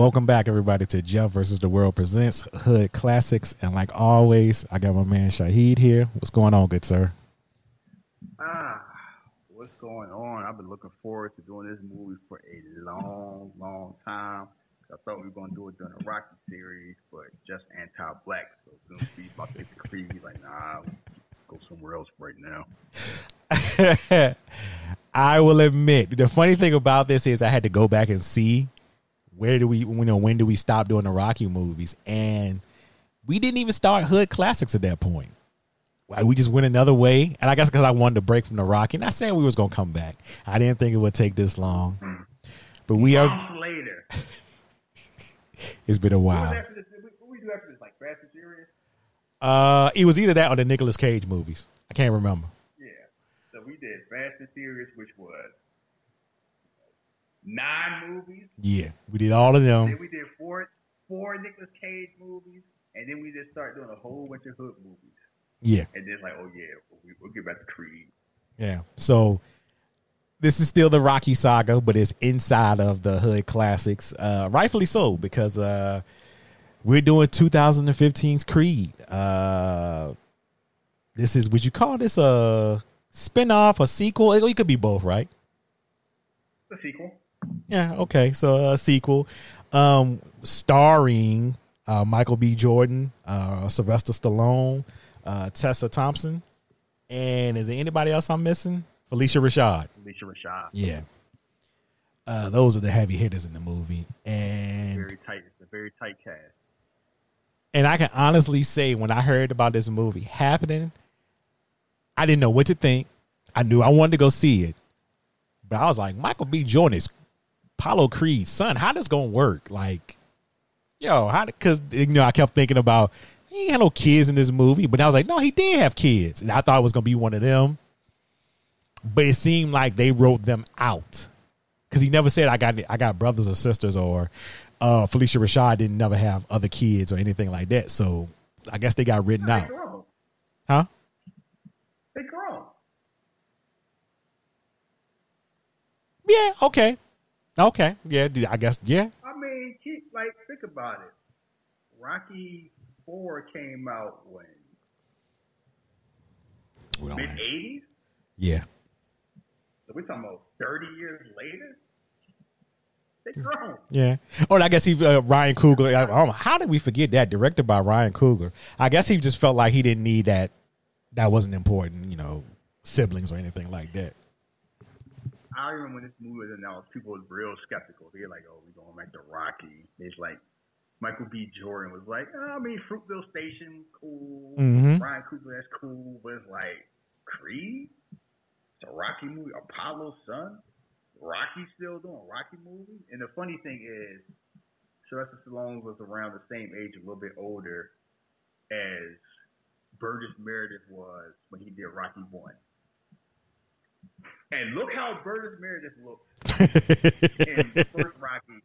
Welcome back, everybody, to Jeff versus the World presents Hood Classics. And like always, I got my man Shahid here. What's going on, good sir? Ah, what's going on? I've been looking forward to doing this movie for a long, long time. I thought we were going to do it during the Rocky series, but just anti-black. So soon as we about to get the Creed, like, nah, go somewhere else right now. I will admit, the funny thing about this is I had to go back and see where do we, you know, when do we stop doing the Rocky movies? And we didn't even start Hood Classics at that point. Like, we just went another way, and I guess because I wanted to break from the Rocky. Not saying we was gonna come back. I didn't think it would take this long, but we are. Later. It's been a while. this? What we do after this? Like Fast and Furious? Uh, it was either that or the Nicolas Cage movies. I can't remember. Yeah. So we did Fast and Furious, which nine movies. Yeah, we did all of them. Then we did four four Nicolas Cage movies, and then we just started doing a whole bunch of Hood movies. Yeah, And then like, oh yeah, we, we'll get back to Creed. yeah. So this is still the Rocky saga, but it's inside of the Hood Classics. Uh, rightfully so because uh, we're doing 2015's Creed. Uh, this is would you call this a spin-off, a sequel? It, it could be both, right? The sequel. Yeah, okay. So a sequel, um, starring uh, Michael B. Jordan, uh, Sylvester Stallone, uh, Tessa Thompson, and is there anybody else I'm missing? Phylicia Rashad. Alicia Rashad. Yeah. Uh, those are the heavy hitters in the movie, and Very tight. It's a very tight cast. and I can honestly say when I heard about this movie happening, I didn't know what to think. I knew I wanted to go see it, but I was like, Michael B. Jordan is Apollo Creed's son. How this gonna work? Like, yo, how? Because you know, I kept thinking about he ain't had no kids in this movie, but I was like, no, he did have kids, and I thought it was gonna be one of them. But it seemed like they wrote them out because he never said I got I got brothers or sisters or uh, Phylicia Rashad didn't never have other kids or anything like that. So I guess they got written They out, huh? They grown. Yeah. Okay. Okay. Yeah. I guess. Yeah. I mean, keep like think about it. Rocky Four came out when mid '80s. Yeah. So we're talking about 30 years later. Yeah. Or I guess he uh, Ryan Coogler. I, I don't know, how did we forget that? Directed by Ryan Coogler. I guess he just felt like he didn't need that. That wasn't important. You know, siblings or anything like that. I remember when this movie was announced, people was real skeptical. They're like, "Oh, we going back to Rocky." It's like Michael B. Jordan was like, oh, "I mean, Fruitvale Station, cool. Mhm. Ryan Coogler, that's cool." But it's like Creed, it's a Rocky movie. Apollo's son, Rocky still doing Rocky movie. And the funny thing is, Sylvester Stallone was around the same age, a little bit older, as Burgess Meredith was when he did Rocky One. And look how Burgess Meredith looks in the first Rocky,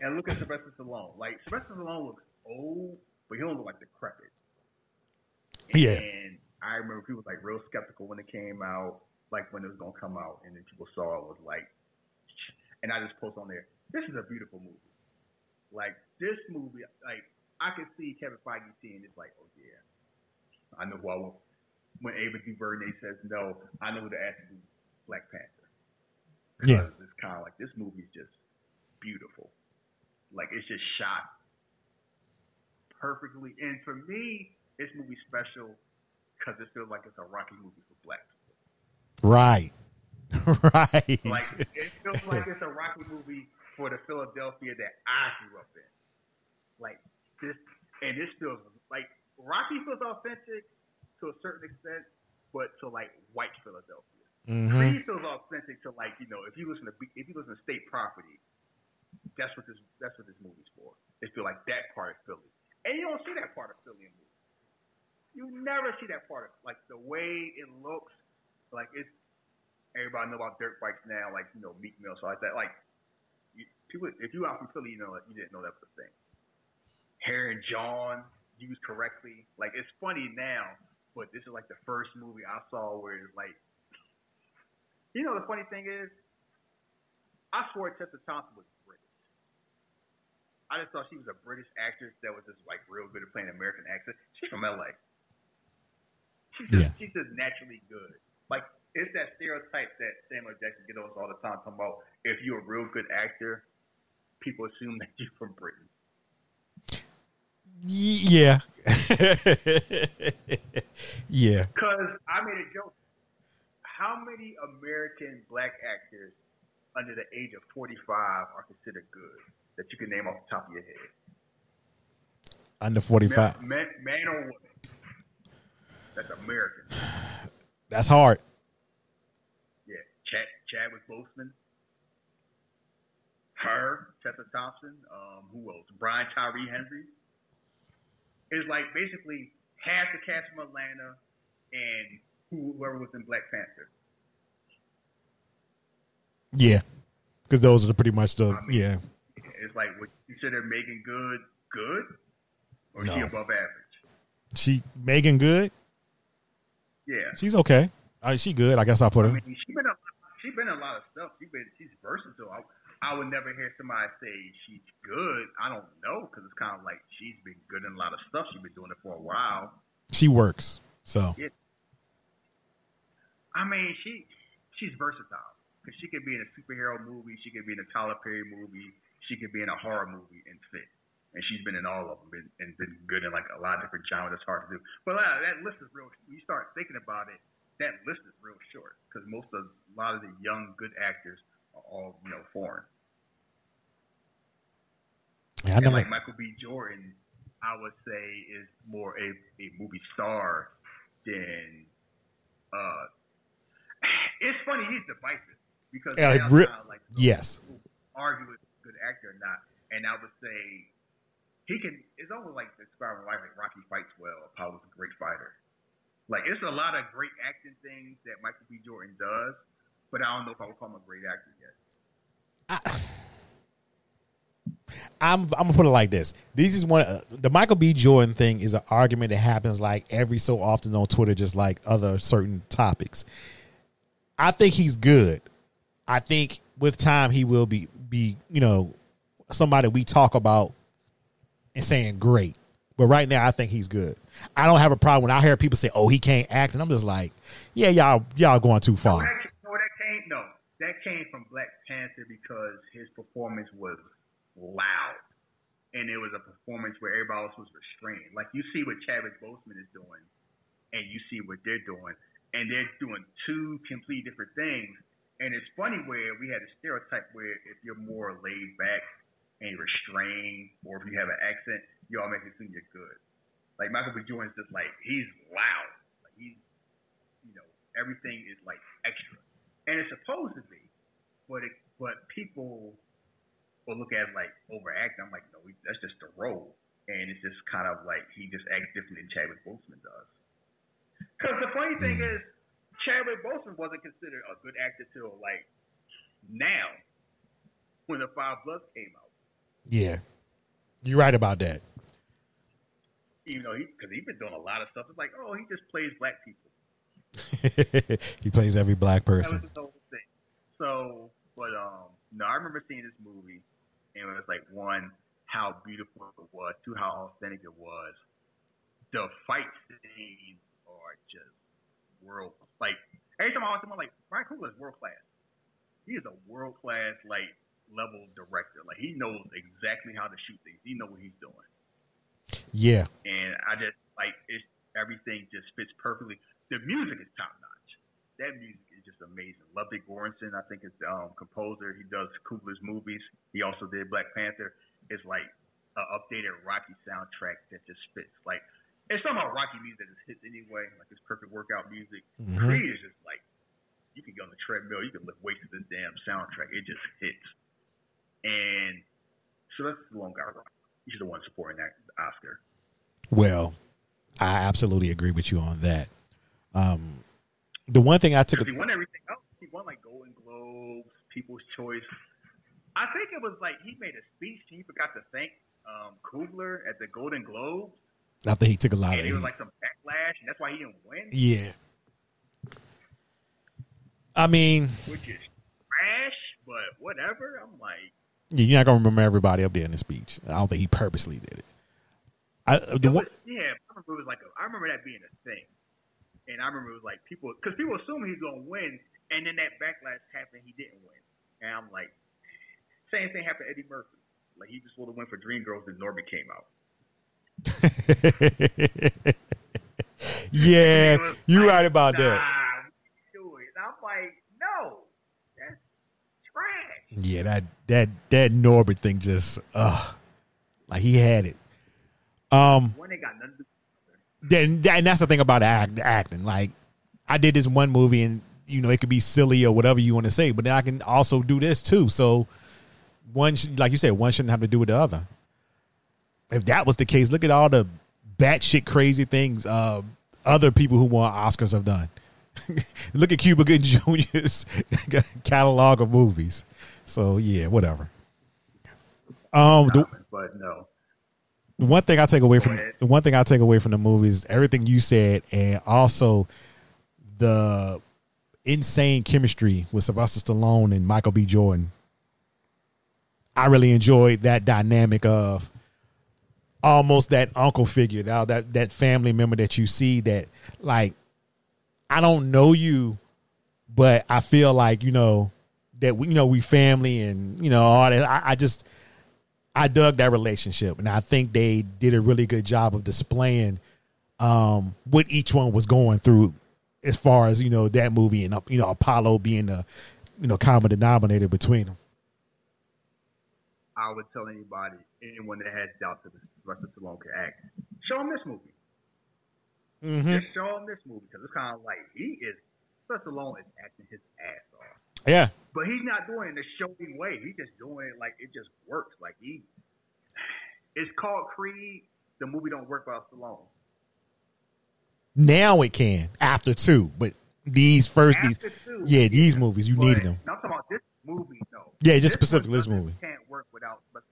and look at Sylvester Stallone. Like Sylvester Stallone looks old, but he don't look like decrepit. Yeah. And I remember people was like real skeptical when it came out, like when it was gonna come out, and then people saw it was like, and I just post on there. This is a beautiful movie. Like this movie, like I could see Kevin Feige seeing this, like, oh yeah, I know who I want. When Ava DuVernay says no, I know who to ask to do Black Panther. Yeah. It's kind of like this movie's just beautiful. Like it's just shot perfectly. And for me, this movie's special because it feels like it's a Rocky movie for black people. right. right. Like it feels like it's a Rocky movie for the Philadelphia that I grew up in. Like this, and this feels like Rocky feels authentic to a certain extent, but to like white Philadelphia. Mhm. Creed feels authentic to like you know if you listen to if you listen to State Property, that's what this that's what this movie's for. It feel like that part of Philly, and you don't see that part of Philly in movies. You never see that part of like the way it looks. Like it's everybody know about dirt bikes now, like you know Meek Mill, so like that. Like you, people, if you out from Philly, you know like, you didn't know that was a thing. Hair and John used correctly. Like it's funny now, but this is like the first movie I saw where like you know, the funny thing is, I swore Tessa Thompson was British. I just thought she was a British actress that was just like real good at playing American accent. She's from LA. She's just, Yeah. she's just naturally good. Like it's that stereotype that Samuel Jackson get us all the time talking about if you're a real good actor, people assume that you're from Britain. Yeah. yeah. Because I made a joke. How many American black actors under the age of 45 are considered good that you can name off the top of your head? Under 45. Man, man, man or woman? That's American. That's hard. Yeah. Chad, Chadwick Boseman. Her, Tessa Thompson. Um, who else? Brian Tyree Henry. It's like basically half the cast from Atlanta and whoever was in Black Panther. Yeah. Because those are pretty much the, I mean- yeah. It's like would you consider Meagan Good good, or is she above average? She, Meagan Good, Yeah, she's okay. Uh, she good. I guess I'll put I her. mean she been a, she been a lot of stuff. She been she's versatile. I, I would never hear somebody say she's good. I don't know because it's kind of like she's been good in a lot of stuff. She's been doing it for a while. She works. So, I mean she she's versatile because she could be in a superhero movie. She could be in a Tyler Perry movie. She could be in a horror movie and fit. And she's been in all of them been, and been good in like a lot of different genres. That's hard to do. But uh, that list is real. When you start thinking about it, that list is real short because most of a lot of the young good actors are all you know foreign. yeah, I know. And like Michael B. Jordan, I would say is more a, a movie star than. uh It's funny he's divisive because Yeah, now re- kinda like yes. argue he's a good actor or not, and I would say he can. It's almost like describing life like Rocky fights well. Apollo's a great fighter. Like it's a lot of great acting things that Michael B. Jordan does, but I don't know if I would call him a great actor yet. I'm I'm gonna put it like this. This is one uh, the Michael B. Jordan thing is an argument that happens like every so often on Twitter, just like other certain topics. I think he's good. I think with time he will be be you know somebody we talk about and saying great. But right now I think he's good. I don't have a problem when I hear people say, "Oh, he can't act," and I'm just like, "Yeah, y'all y'all going too No, far." that, no, that came no, that came from Black Panther because his performance was loud, and it was a performance where everybody else was restrained. Like you see what Chadwick Boseman is doing, and you see what they're doing, and they're doing two completely different things. And it's funny where we had a stereotype where if you're more laid back and restrained, or if you have an accent, you all make it seem you're good. Like Michael B. Jordan's just like he's loud, like he's you know everything is like extra, and it's supposed to be, but it but people will look at it like overacting. I'm like, no, that's just the role, and it's just kind of like he just acts different than Chadwick Boseman does. Because the funny thing is, Chadwick Boseman wasn't considered a good actor till like now, when the Five Bloods came out. Yeah, you're right about that. Even though he, because he's been doing a lot of stuff, it's like, oh, he just plays black people. he plays every black person. his whole thing. So, but um, no, I remember seeing this movie, and it was like one, how beautiful it was, two, how authentic it was. The fight scenes are just world. Like every time I watch him, I'm like, Brian Coogler is world class. He is a world class like level director. Like he knows exactly how to shoot things. He knows what he's doing Yeah, and I just like it's everything just fits perfectly. The music is top notch. That music is just amazing. Ludwig Göransson, I think, is the um, composer. He does Coogler's movies. He also did Black Panther. It's like an updated Rocky soundtrack that just fits. Like it's somehow Rocky music that just hits anyway. Like it's perfect workout music. Mhm. Creed is just like you can go on the treadmill, you can lift weights to this damn soundtrack. It just hits. And so that's the one guy. He's the one supporting that Oscar. Well, I absolutely agree with you on that. Um, the one thing I took, a, he won everything else. He won like Golden Globes, People's Choice. I think it was like he made a speech and he forgot to thank um, Coogler at the Golden Globes, I think he took a lot and of it was like some backlash, and that's why he didn't win, Yeah. I mean, which is trash. But whatever. I'm like, Yeah, you're not gonna remember everybody up there in the speech. I don't think he purposely did it. I, uh, the It one, yeah, I remember it was like a, I remember that being a thing, and I remember it was like people because people assume he's gonna win, and then that backlash happened, he didn't win, and I'm like, same thing happened to Eddie Murphy, like he just would have went for Dreamgirls, and Norbit came out. yeah, you're right about nah, that. we do it. I'm like, no, that's trash. Yeah, that that that Norbit thing just uh like he had it. Um One they got nothing then that, and that's the thing about act, acting. Like I did this one movie and you know it could be silly or whatever you want to say, but then I can also do this too. So one like you said, one shouldn't have to do with the other. If that was the case, look at all the batshit crazy things uh, other people who won Oscars have done. look at Cuba Gooding Jr.'s catalog of movies. So yeah, whatever. Um, the, But no, one thing I take away from one thing I take away from the movie is everything you said, and also the insane chemistry with Sylvester Stallone and Michael B. Jordan. I really enjoyed that dynamic of almost that uncle figure, that that that family member that you see that like I don't know you, but I feel like you know that we you know we family and you know all that. I, I just I dug that relationship, and I think they did a really good job of displaying um, what each one was going through, as far as you know that movie and you know Apollo being the you know common denominator between them. I would tell anybody, anyone that has doubts that Sylvester Stallone can act, show him this movie. Mm-hmm. Just show him this movie because it's kind of like he is. Sylvester Stallone is acting his ass off, Yeah, but he's not doing it in a showy way. He's just doing it like it just works. Like he, it's called Creed. The movie don't work without Stallone. now it can after two, but these first these two, yeah these movies you needed them. I'm talking about this movie. though. Yeah, just This specifically this movie. Can't work without Sylvester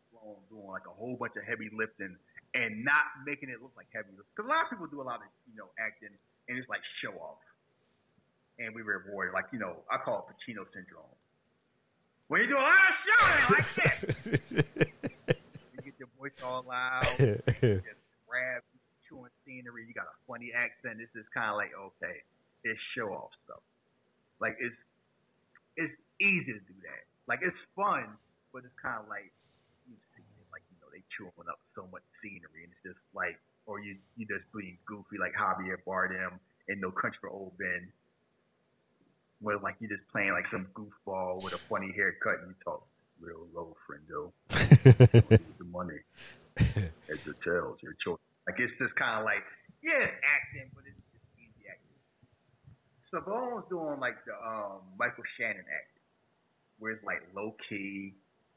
doing like a whole bunch of heavy lifting and not making it look like heavy lifting. Because a lot of people do a lot of you know acting and it's like show off, and we reward like you know I call it Pacino syndrome. When you do a lot of shouting like this, you get your voice all loud, just grab, chewing scenery. You got a funny accent. This is kind of like okay, it's show off stuff. Like it's it's easy to do that. Like it's fun, but it's kind of like you see it, like you know they chewing up so much scenery, and it's just like, or you you just being goofy like Javier Bardem in No Country for Old Men, where like you're just playing like some goofball with a funny haircut and you talk real low, friendo. the money as it tells your choice. Like it's just kind of like yeah, it's acting, but it's just easy acting. Stallone's doing like the um, Michael Shannon acting, where it's like low key,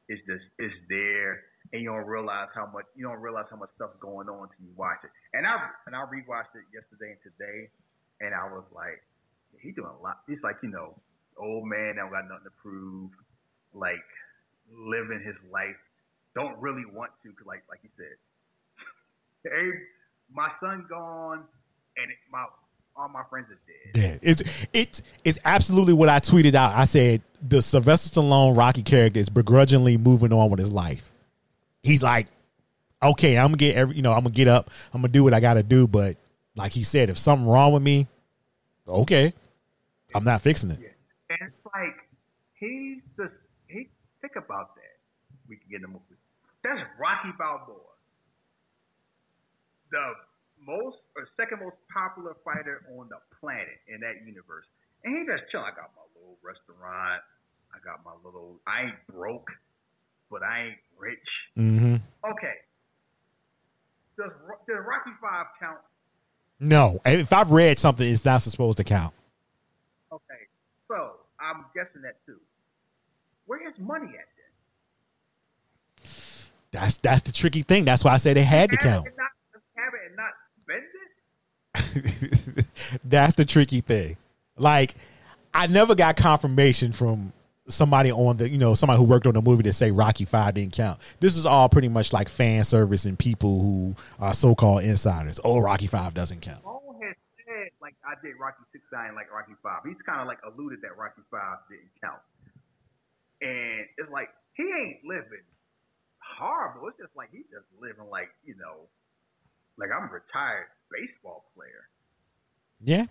it's just it's there, and you don't realize how much you don't realize how much stuff's going on until you watch it. And I and I rewatched it yesterday and today, and I was like, he doing a lot. He's like you know, old man that don't got nothing to prove, like living his life. Don't really want to, cause like like you said, hey, my son gone, and it, my all my friends are dead. Yeah, it's it's it's absolutely what I tweeted out. I said the Sylvester Stallone Rocky character is begrudgingly moving on with his life. He's like, okay, I'm gonna get every, you know, I'm gonna get up, I'm gonna do what I gotta do, but like he said, if something wrong with me, okay, I'm not fixing it. Yeah. And it's like he's just he think about that. We can get movie. That's Rocky Balboa. The most or second most popular fighter on the planet in that universe. And he just chill. I got my little restaurant. I got my little I ain't broke, but I ain't rich. Mm-hmm. Okay. Does does Rocky Five count? No, if I've read something, it's not supposed to count. Okay. So I'm guessing that too. Where is money at then? That's that's the tricky thing. That's why I said it had to count. and not have it and not spend it? That's the tricky thing. Like, I never got confirmation from somebody on the, you know, somebody who worked on the movie to say Rocky Five didn't count. This is all pretty much like fan service and people who are so called insiders. Oh, Rocky Five doesn't count. Paul has said like I did Rocky Six, I like Rocky Five. He's kind of like alluded that Rocky Five didn't count. and it's like he ain't living horrible. It's just like he's just living like you know, like I'm a retired baseball player. Yeah.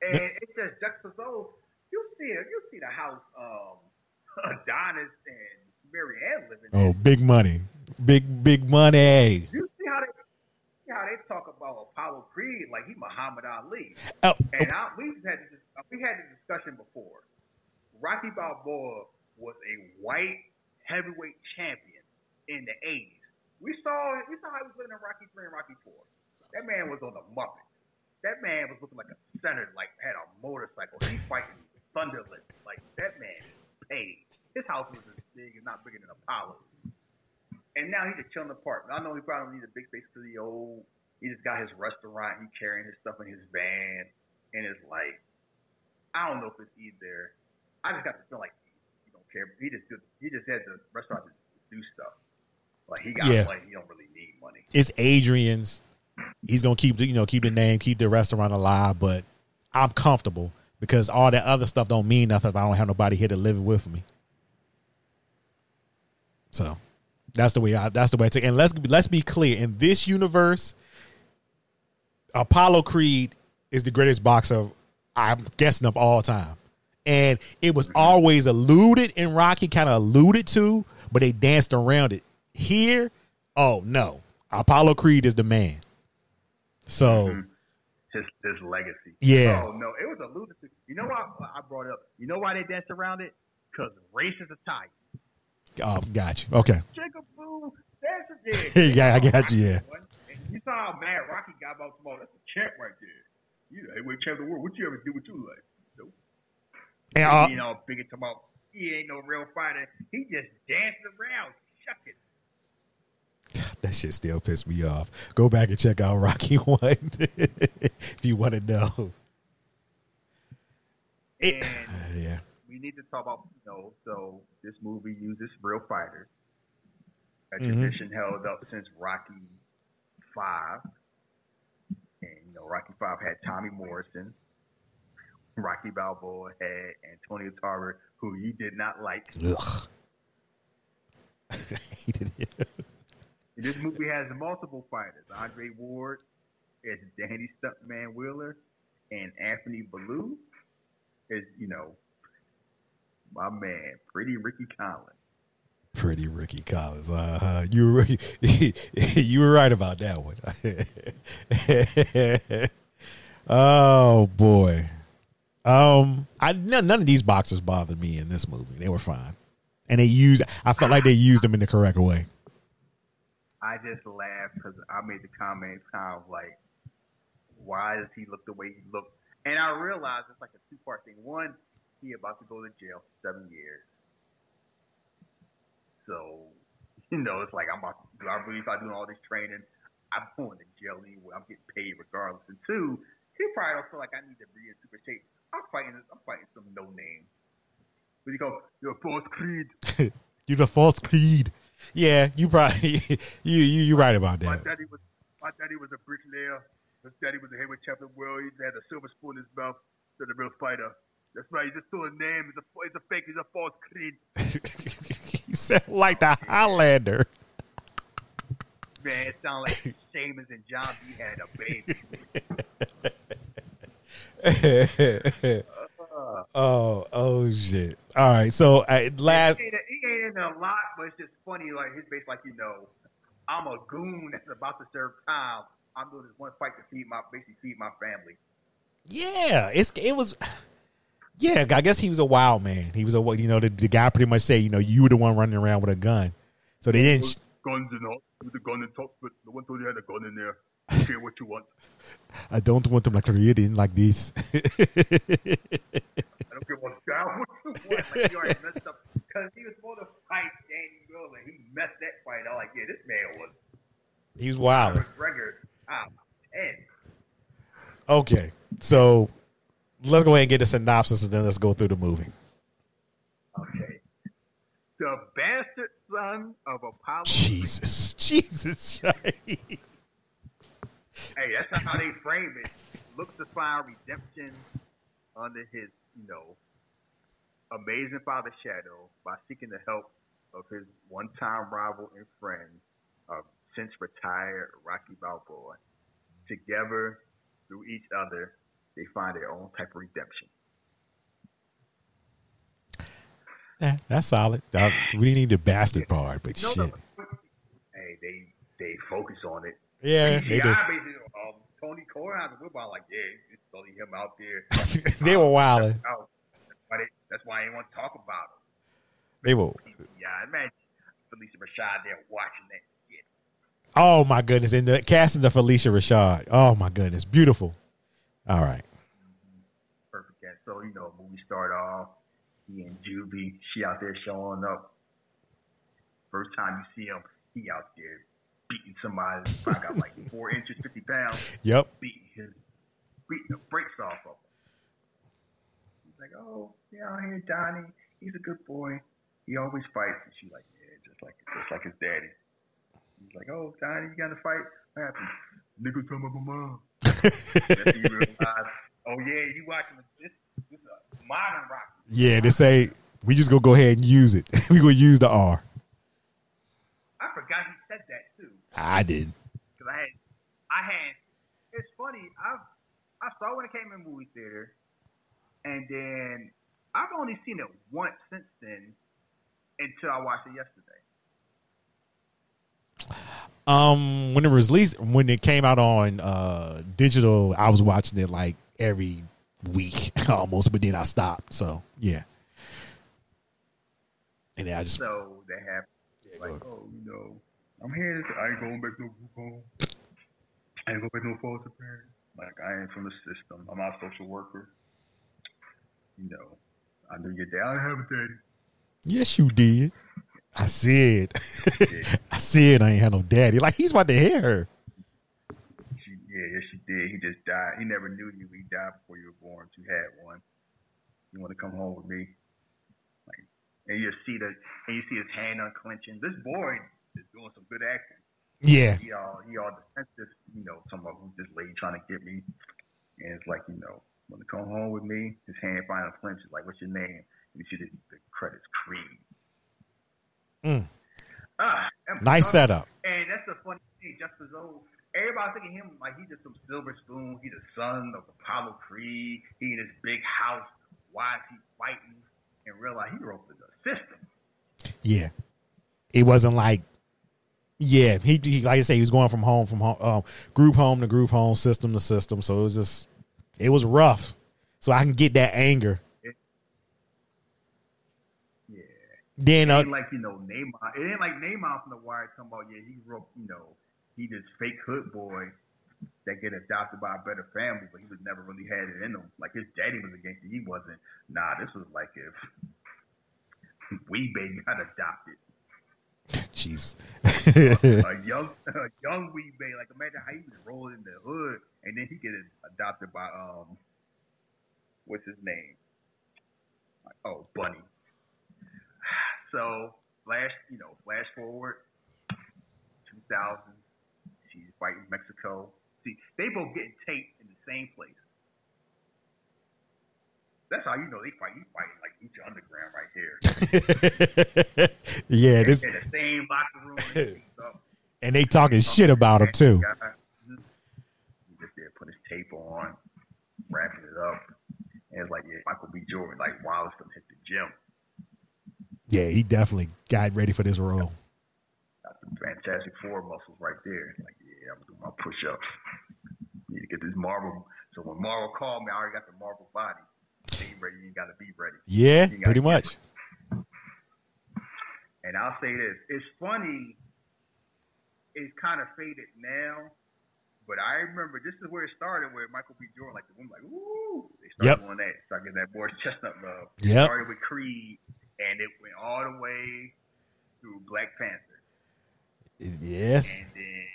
And it's just juxtaposed. You see. You see the house. Um, Adonis and Mary Anne living. Oh, big money, big big money. You see how they see how they talk about Apollo Creed like he Muhammad Ali. Oh, And I, we had this, we had this discussion before. Rocky Balboa was a white heavyweight champion in the '80s. We saw we saw how he was living in Rocky Three and Rocky Four. That man was on the Muppet. That man was looking like a senator, like had a motorcycle. He fighting Thunderlips. Like that man paid. His house was as big, if not bigger than Apollo. And now he's just chilling apart. I know he probably needs a big space because he old. He just got his restaurant. He carrying his stuff in his van, and it's like, I don't know if it's either. I just got to feel like he don't care. He just he just had the restaurant to do stuff. Like he got Yeah. money. He don't really need money. it's Adrian's. He's gonna keep the you know keep the name, keep the restaurant alive. But I'm comfortable because all that other stuff don't mean nothing if I don't have nobody here to live it with me. So that's the way I that's the way I take. And let's let's be clear in this universe, Apollo Creed is the greatest boxer I'm guessing of all time. And it was always alluded in Rocky, kind of alluded to, but they danced around it. Here, oh no, Apollo Creed is the man. So Mhm. His his legacy. Yeah. Oh no, it was a to. You know why I brought it up? You know why they danced around it? Because race is a tie. oh, got you. Okay, Chickaboo, that's a Yeah, I got you, yeah. You saw how mad Rocky got about tomorrow. That's a champ right there. You know, heavyweight champ of the world. What you ever do with your life? Nope. and uh, you know, big and about. He ain't no real fighter. He just danced around, shucking. That shit still pissed me off. Go back and check out Rocky One if you want to know. It, And yeah, we need to talk about, you know, so this movie uses real fighters. A Mhm. tradition held up since Rocky Five. And, you know, Rocky Five had Tommy Morrison. Rocky Balboa had Antonio Tarver, who you did not like. ugh. I hated it. And this movie has multiple fighters. Andre Ward is Danny Stuntman Wheeler, and Anthony Bellew is, you know, my man, Pretty Ricky Conlan. Pretty Ricky Conlan. Uh, you were you were right about that one. oh boy. Um, I none, none of these boxers bothered me in this movie. They were fine, and they used. I felt like they used them in the correct way. I just laughed because I made the comment kind of like, why does he look the way he looks? And I realized it's like a two part thing. One, he about to go to jail for seven years. So, you know, it's like I'm about to do I really doing all this training? I'm going to jail anyway. I'm getting paid regardless. And two, he probably don't feel like I need to be in super shape. I'm fighting I'm fighting some no name. But you go, you're a false creed. you the false creed. Yeah, you probably you you you right about that. My daddy was my daddy was a bricklayer. His daddy was a heavyweight champion of the world. He had a silver spoon in his mouth. He's a real fighter. That's right. He just stole a name. He's a he's a fake. He's a false creed. he said like the Highlander. Man, it sounded like Sheamus and John B had a baby. Oh oh shit! All right, so uh, last he, ain't, he ain't in a lot, but it's just funny. Like his face, like you know, I'm a goon that's about to serve time. I'm doing this one fight to feed my basically feed my family. Yeah, it's it was. Yeah, I guess he was a wild man. He was a you know the, the guy pretty much said you know you were the one running around with a gun, so they didn't. Guns and all. With the gun and top, but no one told you had a gun in there. I care what you want. I don't want them like creating like this. I don't care what style what you want. Like you already messed up because he was supposed to fight Danny Miller. He messed that fight. I'm like, yeah, this man was he was wild. McGregor ah, top ten. Okay, so let's go ahead and get a synopsis and then let's go through the movie. Okay. The bastard son of Apollo. Jesus, Jesus, Hey, that's not how they frame it. Looks to find redemption under his, you know, Amazing Father Shadow by seeking the help of his one-time rival and friend, uh, since retired Rocky Balboa. Together, through each other, they find their own type of redemption. Yeah, that's solid. We need the bastard part, but No, shit. no, Hey, they they focus on it. Yeah, they did. basically, um, Tony Coran, we're about like, yeah, it's only him out there. They were wilding. That's why, they, that's why I want to talk about him. They were. Yeah, imagine Phylicia Rashad there watching that shit. Oh my goodness! And the casting of Phylicia Rashad. Oh my goodness, beautiful. All right. Perfect. cast. so, you know, movie start off, he and Juvie, she out there showing up. First time you see him, he out there beating somebody, probably got like four inches, 50 pounds, Yep. beating his, beating the brakes off of him. He's like, oh, yeah, out here, Donnie, he's a good boy. He always fights. And she's like, yeah, just like, just like his daddy. He's like, oh, Donnie, you got to fight? What happened? Nigga, up my mom. That's when you realize, oh yeah, you watching this, this a uh, modern rock. Yeah, they say we just gonna go ahead and use it. we gonna use the R. I forgot he said that too. I did. Cause I had, I had. It's funny. I I saw when it came in movie theater, and then I've only seen it once since then, until I watched it yesterday. Um, when it was released, when it came out on uh digital, I was watching it like every week almost, but then I stopped. So yeah. And then I just So they have like, oh, you know, I'm here. To, I ain't going back no group home. I ain't going back no foster parent. Like I ain't from the system. I'm not a social worker. You know, I knew your dad. I have a daddy. yes, you did. I said, I said I ain't had no daddy. Like he's about to hear her. She, yeah, yes, she did. He just died. He never knew you. He died before you were born. You had one. You want to come home with me? Like, and you see the, and you see his hand unclenching. This boy is doing some good acting. Yeah, He all, he all defensive. You know, talking about who's this lady trying to get me, and it's like, you know, want to come home with me? His hand finally clenches. Like, what's your name? And you see the, the credits Creed. Mm. Ah, nice setup. and that's the funny thing, just as old everybody's thinking him like he's just some silver spoon. He's the son of Apollo Creed. He in his big house. Why is he fighting? And realize he broke the system. Yeah, it wasn't like. Yeah, he, he like I say, he was going from home from home, um, group home to group home, system to system. So it was just, it was rough. So I can get that anger. Yeah. Then It uh, like, you know, Namond. It ain't like Namond from the wire talking about, yeah, he grew up, you know, he just fake hood boy that get adopted by a better family, but he was never really had it in him. Like his daddy was against it. He wasn't. Nah, this was like if Wee-Bey got adopted. Jeez, a young, a young Wee-Bey. Like imagine how he was rolling in the hood, and then he get adopted by um, what's his name? Oh, Bunny. So flash, you know, flash forward, 2000. She's fighting Mexico. See, they both getting taped in the same place. That's how you know they fight. You fighting like Lucha Underground right here. yeah, this in the same locker room. and stuff. and they talking shit about him too. He just there, put his tape on, wrapping it up. And it's like, yeah, Michael B. Jordan, like Wallace done hit the gym. Yeah, he definitely got ready for this role. Got the Fantastic Four muscles right there. Like, yeah, I'm doing my push ups. Need to get this Marvel. So when Marvel called me, I already got the Marvel body. Ready, you gotta be ready. Yeah, pretty much. And I'll say this: it's funny. It's kind of faded now, but I remember this is where it started. Where Michael B. Jordan, like the woman, like, ooh, they started Yep. doing that. Started getting that Morris Chestnut love. Yeah, started with Creed, and it went all the way through Black Panther, Yes. and then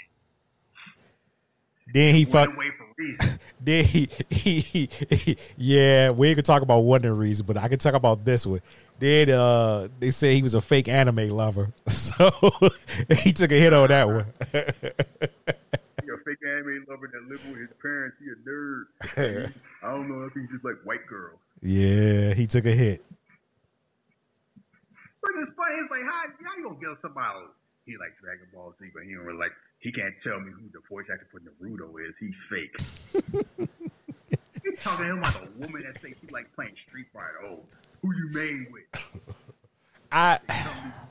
then he fucked. then he, he, he, he, yeah, we could talk about one reason, but I can talk about this one. Then uh, they say he was a fake anime lover, so he took a hit on that one. You're a fake anime lover that lived with his parents. He a nerd. I don't know if he's just like white girls. Yeah, he took a hit. But it's funny. It's like, how, how you gonna get somebody? He like Dragon Ball Z, but he don't really like he can't tell me who the voice actor for Naruto is. He's fake. He's talking to him like a woman that say she like playing Street Fighter. Oh, who you made with? I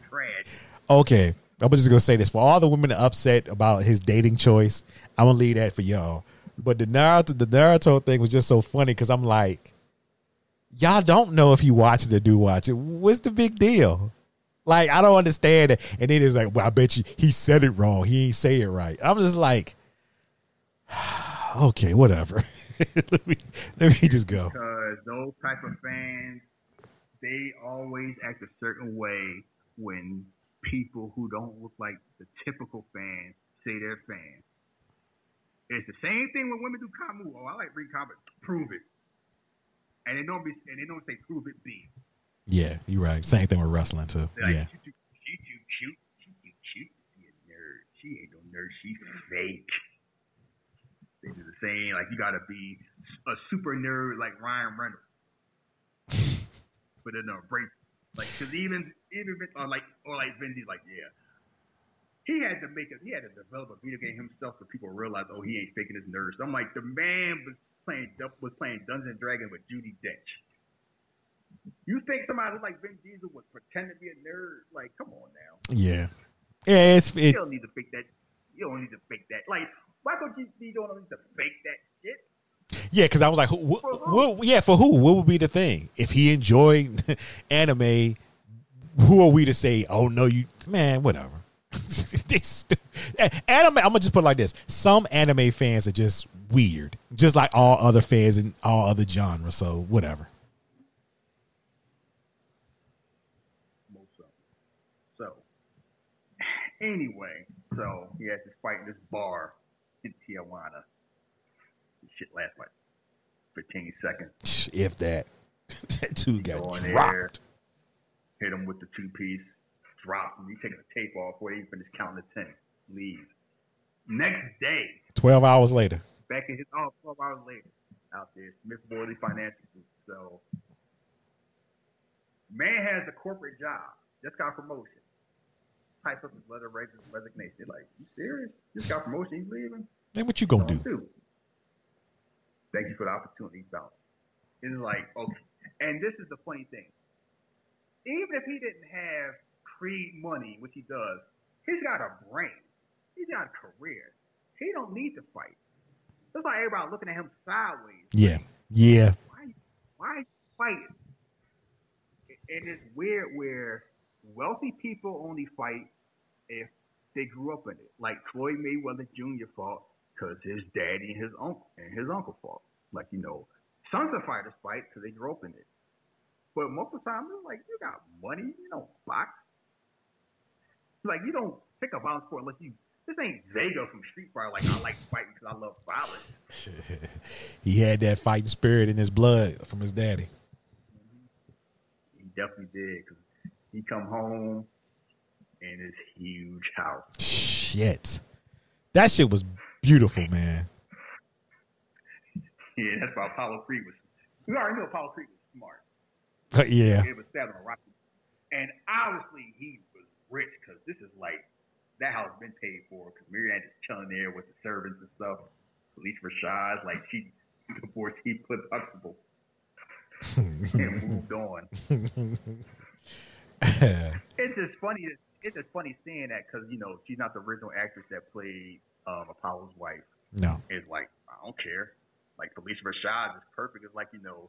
Trash. okay. I'm just gonna say this for all the women upset about his dating choice. I'm gonna leave that for y'all. But the Naruto, the Naruto thing was just so funny because I'm like, y'all don't know if you watch it or do watch it. What's the big deal? Like I don't understand it. And then it's like, well, I bet you he said it wrong. He ain't say it right. I'm just like, okay, whatever. let me let me just go. Because those type of fans, they always act a certain way when people who don't look like the typical fans say they're fans. It's the same thing when women do kamu. Oh, I like read comics. Prove it. And they don't be and they don't say prove it be. Yeah, you're right. Same thing with wrestling too. Like, Yeah. she too, she too cute. She too cute to be a nerd. She ain't no nerd. She's fake. They do the same. Like you gotta be a super nerd like Ryan Reynolds, but in a break. Like, cause even even or like or like Vin like yeah, he had to make it. He had to develop a video game himself so people realize, oh, he ain't faking his nerds. I'm like, the man was playing was playing Dungeons and Dragons with Judi Dench. You think somebody like Vin Diesel would pretend to be a nerd? Like, come on now. Yeah. Yeah, it's You don't need to fake that. You don't need to fake that. Like, Michael G. C. don't need to fake that shit. yeah, because I was like, who, wh- For who? wh- yeah, for who? What would be the thing if he enjoyed anime? Who are we to say? Oh no, you man, whatever. Anime. I'm gonna just put it like this: some anime fans are just weird, just like all other fans in all other genres. So whatever. Most of them. So, anyway, so he has to fight in this bar in Tijuana. This shit lasts like 15 seconds. If that, that dude got Go in there. dropped. Hit him with the two piece, drop him. He's taking the tape off before he finish counting the 10. Leave. Next day, Twelve hours later. back in his oh, 12 hours later, out there, Smith Worley Financial Group. So, man has a corporate job, just got promotion. Type up his letter of resi- resignation. Like, you serious? Just got promotion, he's leaving? Man, what you gonna do? Don't. Thank you for the opportunity, Bounce. It's like, okay. And this is the funny thing. Even if he didn't have Creed money, which he does, he's got a brain. He's got a career. He don't need to fight. That's why everybody looking at him sideways. Yeah, yeah. Why, why fighting? And it's weird where wealthy people only fight if they grew up in it. Like Floyd Mayweather Jr. fought because his daddy and his uncle and his uncle fought. Like you know, sons of fighters fight because they grew up in it. But most of the time, it's like you got money, you don't box. Like you don't pick a violent sport unless you. This ain't Vega from Street Fighter. Like I like fighting because I love violence. he had that fighting spirit in his blood from his daddy. Mm-hmm. He definitely did because he come home in his huge house. Shit. That shit was beautiful, man. Yeah, that's why Apollo Creed was. We already knew Apollo Creed was smart. But yeah. It was seven rocket, and obviously he was rich because this is like that house been paid for because Mary Anne is chilling there with the servants and stuff. Phylicia Rashad, like she before she put Huxtable and moved on. It's just funny. It's just funny seeing that because you know she's not the original actress that played um, Apollo's wife. no. It's like I don't care. Like Phylicia Rashad is perfect. It's like you know,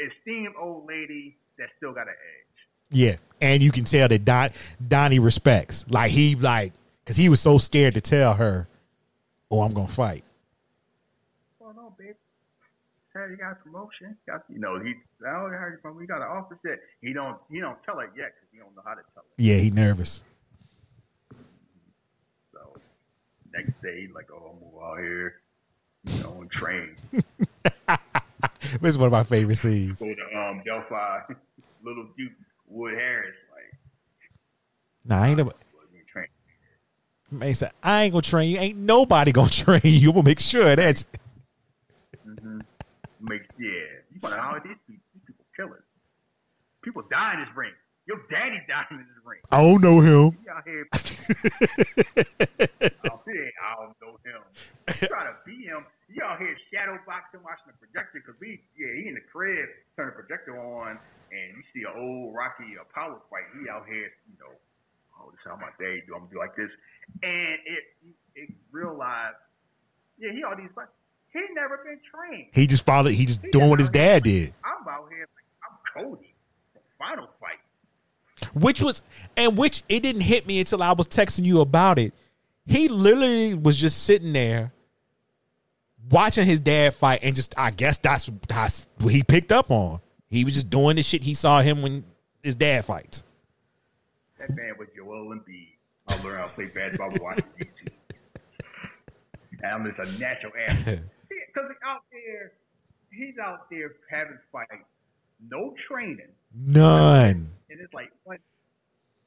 esteemed old lady that still got an edge. Yeah. And you can tell that Don Donnie respects. Like he like cause he was so scared to tell her, Oh, I'm gonna fight. Well, no, bitch. Hey, you got a promotion. Got you know he. I heard you from. We got an office that he don't. He don't tell her yet because he don't know how to tell her. Yeah, he nervous. So next day, he's like, oh, I'm move out here. You know, and train. this is one of my favorite scenes. Go to um Delphi. Little Duke Wood Harris. Like, Nah, I ain't train. man said, I ain't gonna train you. Ain't nobody gonna train you. I'm gonna make sure that. Make yeah. You to know these people? These people killers. People die in this ring. Your daddy died in this ring. I don't know him. He out here. I don't know him. You try to beat him. You out here shadow boxing, watching the projector. Cause we, yeah, he in the crib, turn the projector on, and you see an old Rocky Apollo fight. He out here, you know, oh, this is how my day do. I'm gonna do like this, and it, it realized, yeah, he all these fights. He never been trained. He just followed. He just He doing what his dad did, I'm out here. Like, I'm Cody. Final fight. which was and which it didn't hit me until I was texting you about it. He literally was just sitting there watching his dad fight, and just I guess that's that's what he picked up on. He was just doing the shit he saw him when his dad fights. That man was Joel Embiid. I learned how to play basketball watching YouTube. I'm just a natural athlete. Because out there, he's out there having fights, no training, None. and it's like what?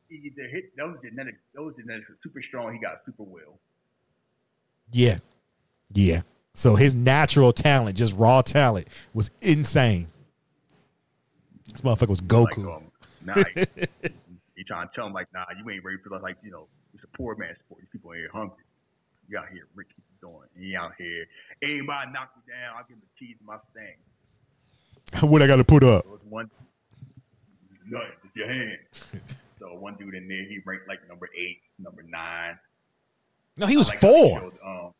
He either hit those genetics, those genetics are super strong. He got super will. Yeah, yeah. So his natural talent, just raw talent, was insane. This motherfucker was Like, Goku. um, nah, he, he trying to tell him like, nah, you ain't ready for like, you know, it's a poor man's sport. These people ain't hungry. You out here, Rick, keep it going. And he out here, anybody knock me down, I'll give him the keys to my thing. what I got to put up? Was one, nothing, just your hand. so one dude in there, he ranked like number eight, number nine. No, he was Like four. I showed, um,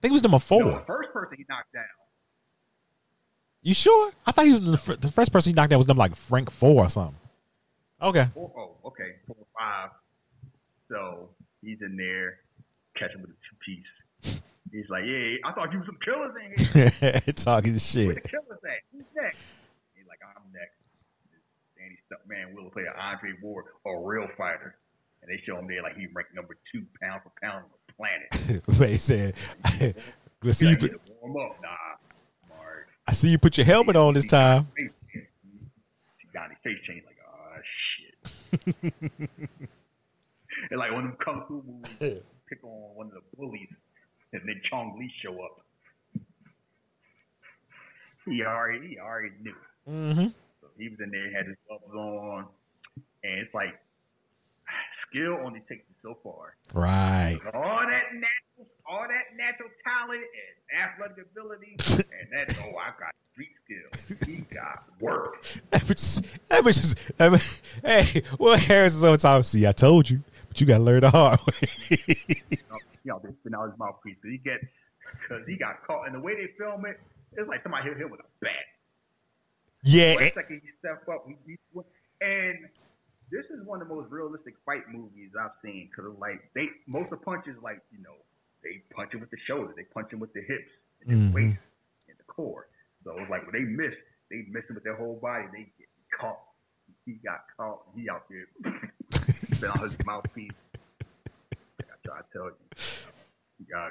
think he was number four. no, the first person he knocked down. You sure? I thought he was the, the first person he knocked out was number like Frank four or something. Okay. Four, oh, okay, four or five. So he's in there, catching with a two piece. He's like, yeah, I thought you was some killers in here. Talking Where shit. the killers at? Who's next? He's like, I'm next. Danny Stuntman will play Andre Ward, a real fighter. And they show him there like he ranked number two pound for pound on the planet. they said, "Let's see you put, warm up, nah. Mark. I see you put your helmet on this time." She got his face changed like, oh shit. and like one of them kung fu movies, pick on one of the bullies, and then Chong Lee show up. He already, he already knew. Mm-hmm. So he was in there, had his gloves on, and it's like skill only takes you so far. Right. All that natural, all that natural talent and athletic ability, and that's oh, I got street skills. He got work. That bitch, that that bitch, hey, Will Harris is on time. See, I told you, but you got to learn the hard way. You know, they spin out his mouthpiece. But he get because he got caught, and the way they film it, it's like somebody hit him with a bat. yeah. One and- second he step up, he, he, and this is one of the most realistic fight movies I've seen. Because like they, most of the punches, like you know, they punch him with the shoulder, they punch him with the hips, and the Mhm. waist, and the core. So it's like when they miss, they miss him with their whole body. They get caught. He got caught. He out there spit out his mouthpiece. I try to tell you.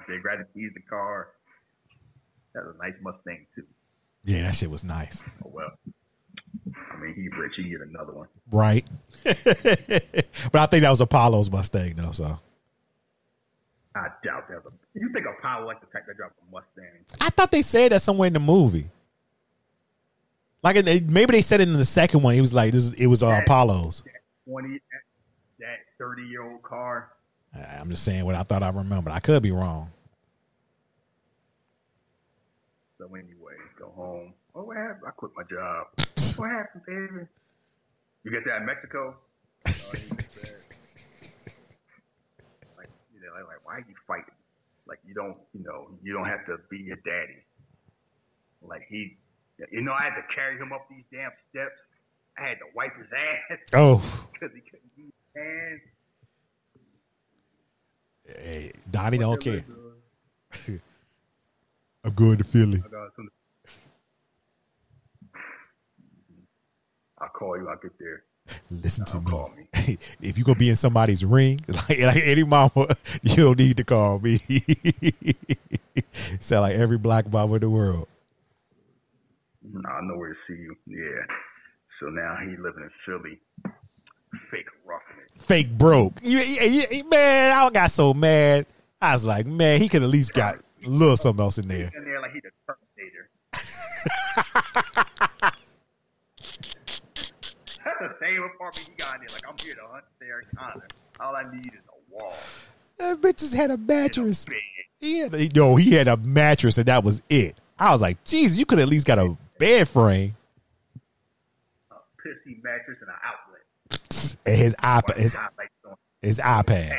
There grabbed the keys the car. That's a nice Mustang too. yeah, that shit was nice. Oh well. I mean, he rich. He get another one. Right. but I think that was Apollo's Mustang, though. So I doubt there's a. You think Apollo like the type that drives a Mustang? I thought they said that somewhere in the movie. Like maybe they said it in the second one. He was like, "This is it was uh, That- Apollo's." Twenty, that thirty year old car. I'm just saying what I thought I remembered. I could be wrong. So anyway, go home. Oh, what happened? I quit my job. What happened, baby? You get that in Mexico? Oh, like, you know, like, why are you fighting? Like, you don't, you know, you don't have to be your daddy. Like he, you know, I had to carry him up these damn steps. I had to wipe his ass Oh, because he couldn't use his hands. Hey, Donnie don't care. I'm going to Philly. I'll call you. I'll get there. Listen to Don't me. if you gonna be in somebody's ring, like, like any mama, you don't need to call me. Sound like every black mama in the world. I know where to see you. Yeah. So now he living in Philly. Fake roughing it. Fake broke. You, you- you- man, I got so mad. I was like, man, he could at least got a little something else in there. In there like he the Terminator. That's the same apartment he got in there. Like I'm here to hunt Sarah Connor. All I need is a wall. That bitch just had a mattress. Bed. He had a, no, he had a mattress and that was it. I was like, geez, you could at least got a bed frame A pissy mattress and an outlet. and his iPad, his, his iPad,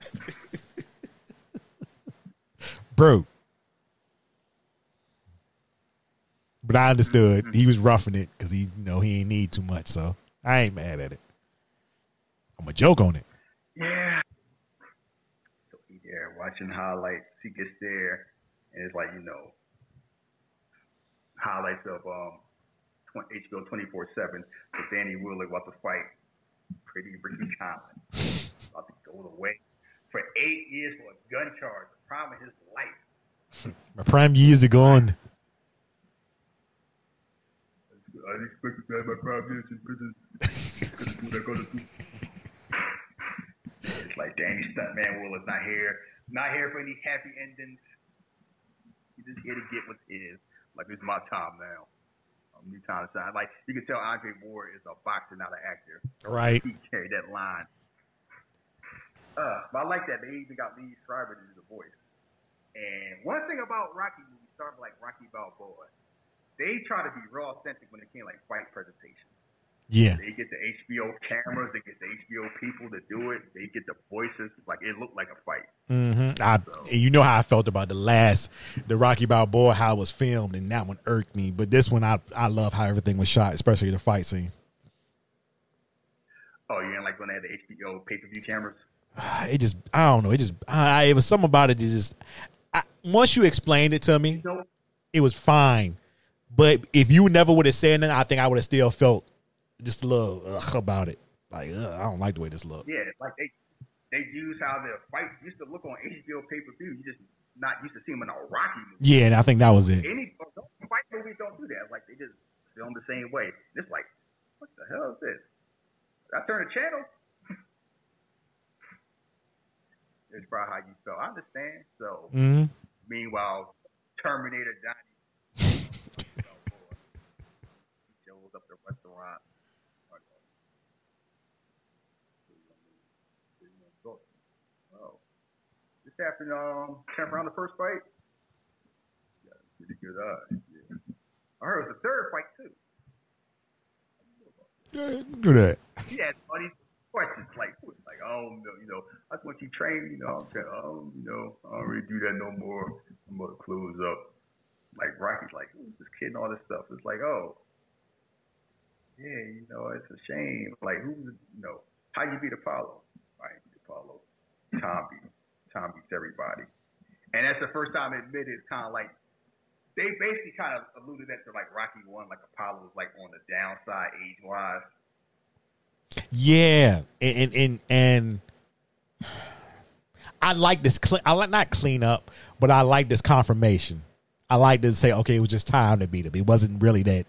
bro. But I understood he was roughing it because he, you know, he ain't need too much, so I ain't mad at it. I'm a joke on it. Yeah. So he there watching highlights. He gets there, and it's like you know, highlights of um, HBO twenty four seven with Danny Wheeler about to fight Pretty Ricky Conlan, about to go away for eight years for a gun charge, the prime of his life. My prime years are gone. I didn't expect to have my prime years in prison. Because of what I gotta do. It's like Danny Stuntman Will is not here. Not here for any happy endings. He's just here to get what's his. Like it's my time now. Um, new time to shine. Like you can tell Andre Ward is a boxer, not an actor. Right. He carried that line. Uh, but I like that they even got Liev Schreiber to do the voice. And one thing about Rocky when movies, starting like Rocky Balboa, they try to be real authentic when it came like fight presentation. Yeah. They get the HBO cameras, they get the HBO people to do it, they get the voices. Like it looked like a fight. Mm-hmm. I, and you know how I felt about the last, the Rocky Balboa, how it was filmed, and that one irked me. But this one, I I love how everything was shot, especially the fight scene. Oh, you didn't like when they had the HBO pay per view cameras? It just, I don't know. It just, I, it was something about it. that just, I, once you explained it to me, No, it was fine. But if you never would have said that, I think I would have still felt just a little ugh, about it. Like, ugh, I don't like the way this looked. yeah, like they they use how the fights used to look on HBO pay per view. You just not used to see them in a Rocky movie. Yeah, and I think that was it. Any fight movies don't do that. Like they just film the same way. It's like, what the hell is this? Did I turn the channel? it's probably how you felt. I understand. So hmm meanwhile, Terminator Johnny oh, shows up at the restaurant. This happened um tenth round the first fight. Yeah, pretty good eye. Yeah. I heard it was the third fight too. Do that. He had funny questions like, like, oh, no, you know, I just want you trained, you know, I'm saying, oh, you know, I don't really do that no more. I'm gonna close up. Like Rocky's like, who's this kid and all this stuff? It's like, oh, yeah, you know, it's a shame. Like, who's, you know, how you beat Apollo? I ain't beat Apollo. Tom beat him. Tom beats everybody. And that's the first time admitted it's kind of like they basically kind of alluded that to like Rocky one, like Apollo was like on the downside age wise. Yeah, and and and, I like this. Cle- I like not clean up, but I like this confirmation. I like to say, okay, it was just time to beat him. It wasn't really that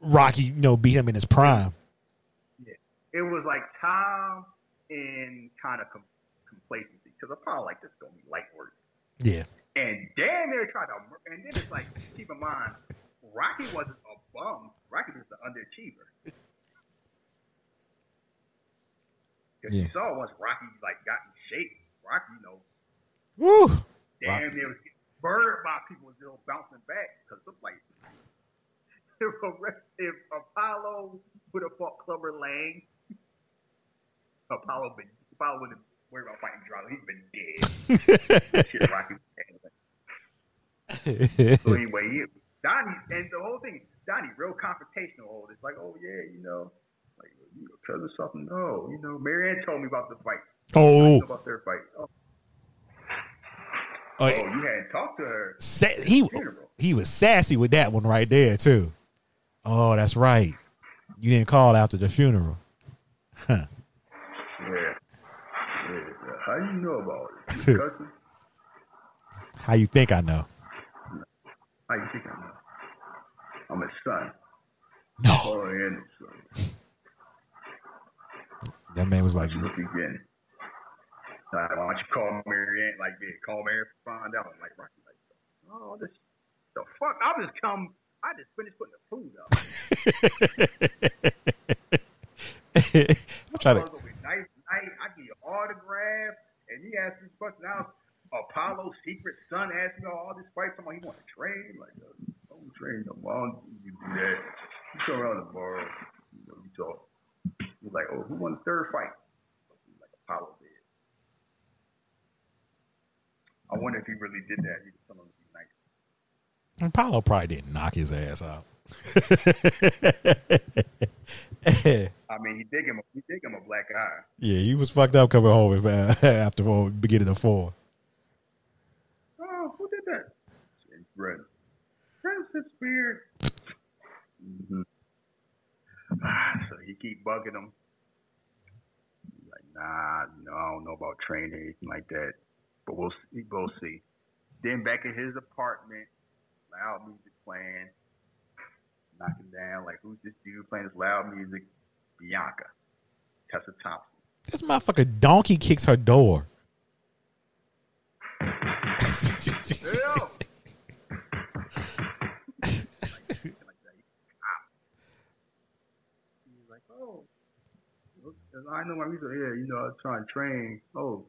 Rocky, you know, beat him in his prime. Yeah. It was like time and kind of com- complacency because Apollo like this is gonna be light work. Yeah, And damn near tried to, and then it's like, keep in mind, Rocky wasn't a bum. Rocky was an underachiever. Because Yeah. you saw once Rocky like got in shape, Rocky, you know, woo. damn near was getting burned by people was still bouncing back because looked like if, Apollo would have fought Clubber Lang, Apollo been Apollo wouldn't worry about fighting Drago. He'd been dead. Shit, Rocky. So anyway, Donnie and the whole thing, Donnie, real confrontational. All it's like, oh yeah, you know, like you know, tell us something. No, you know, Mary Anne told me about the fight. oh, About their fight. Oh, uh, oh, you hadn't talked to her. sa- he he was sassy with that one right there too. Oh, that's right. You didn't call after the funeral. Huh. How you know about it? Cousin? How you think I know? How you think I know? I'm his son. No, his son. that man was like, Look again. Uh, why don't you call Mary Marianne? Like, yeah, call Mary Anne, find out. Like, Rocky, like, oh, this, the fuck? I just come, I just finished putting the food up. I'm trying to. Apollo's gonna be nice, nice. You autograph, and he asked me questions. Now, Apollo's secret son asked me all this fight. Someone he want to train, like, uh, don't train no more. I don't You do that. You go around the bar, you know, you talk. He's like, oh, who won the third fight? Like Apollo did. I wonder if he really did that. He was telling be nice. Apollo probably didn't knock his ass out. I mean, he did him, he did him a black eye. yeah, he was fucked up coming home after four, beginning of four. Oh, who did that? James Brett. Princess Spears. Mm-hmm. So he keep bugging him. He's like, nah, no, I don't know about training, anything like that. But we'll see. We'll see. Then back at his apartment, loud music playing, knocking down. Like, who's this dude playing this loud music? Bianca, Tessa Thompson. This motherfucker donkey kicks her door. He's like, oh, I know my reason. Yeah, you know, I was trying to train. Oh,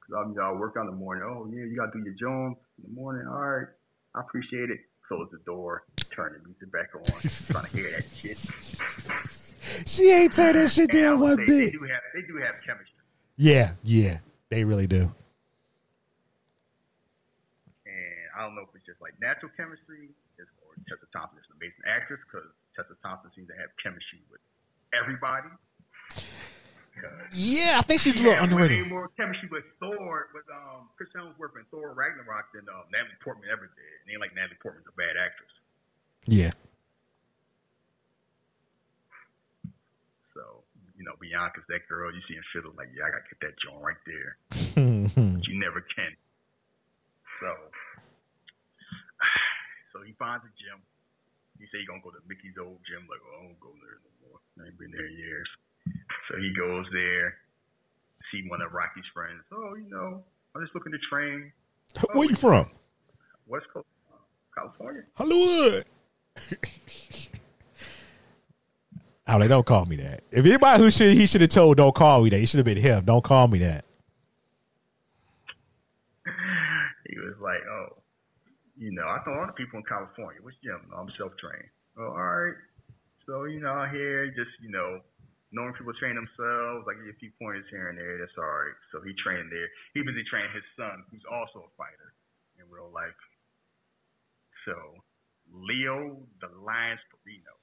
because I'm, you know, I work out in the morning. Oh, yeah, you got to do your Jones in the morning. All right, I appreciate it. Close the door, turn the music back on, trying to hear that shit. She ain't turned that shit down one say They bit. do have, they do have chemistry. Yeah, yeah, they really do. And I don't know if it's just like natural chemistry or Tessa Thompson is an amazing actress because Tessa Thompson seems to have chemistry with everybody. Yeah, I think she's a little underrated. more chemistry with Thor, with um, Chris Hemsworth and Thor Ragnarok than um, Natalie Portman ever did. And ain't like Natalie Portman's a bad actress. Yeah, So, you know, Bianca's that girl you see in Fiddle, like, yeah, I got to get that joint right there. But you never can. So, so he finds a gym. He say he gonna go to Mickey's old gym. Like, oh, I don't go there no more. I ain't been there in years. So he goes there, see one of Rocky's friends. Oh, you know, I'm just looking to train. where you from? West Coast, uh, California. Hollywood. Oh, they don't call me that. If anybody who should he should have told, don't call me that. He should have been him. Don't call me that. he was like, oh, you know, I know all the people in California. Which gym? I'm self-trained. Oh, all right. So, you know, out here, just, you know, knowing people train themselves, like a few pointers here and there, that's all right. So he trained there. He busy training his son, who's also a fighter in real life. So, Leo the Lion Sporino.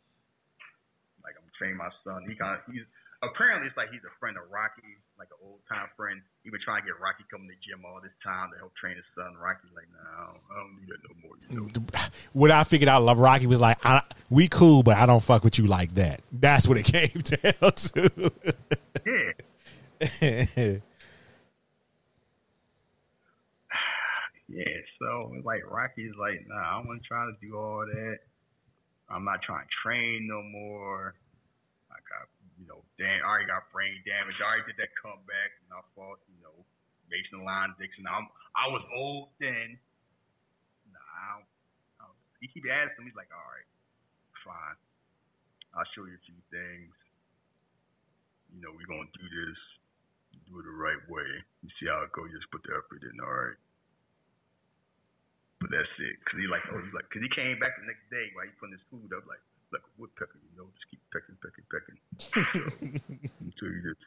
Like, I'm training my son. He kind of, he's, apparently it's like he's a friend of Rocky, like an old time friend. He been trying to get Rocky coming to the gym all this time to help train his son. Rocky's like, no, I don't do that no more. You know? What I figured out, Love Rocky was like, I, we cool, but I don't fuck with you like that. That's what it came down to. Yeah. Yeah, so like Rocky's like, nah, I don't want to do all that. I'm not trying to train no more. I got, you know, damn, I already got brain damage. I already did that comeback, and I fought, you know, Mason Line Dixon. I'm, I was old then. Nah, I don't, I don't. He keep asking me, he's like, all right, fine. I'll show you a few things. You know, we're gonna do this, do it the right way. You see how it goes. Just put the effort in, all right. But that's it. Cause he like, oh, he's like, cause he came back the next day while he putting his food up, like, like a woodpecker, you know, just keep pecking, pecking, pecking. So, until you get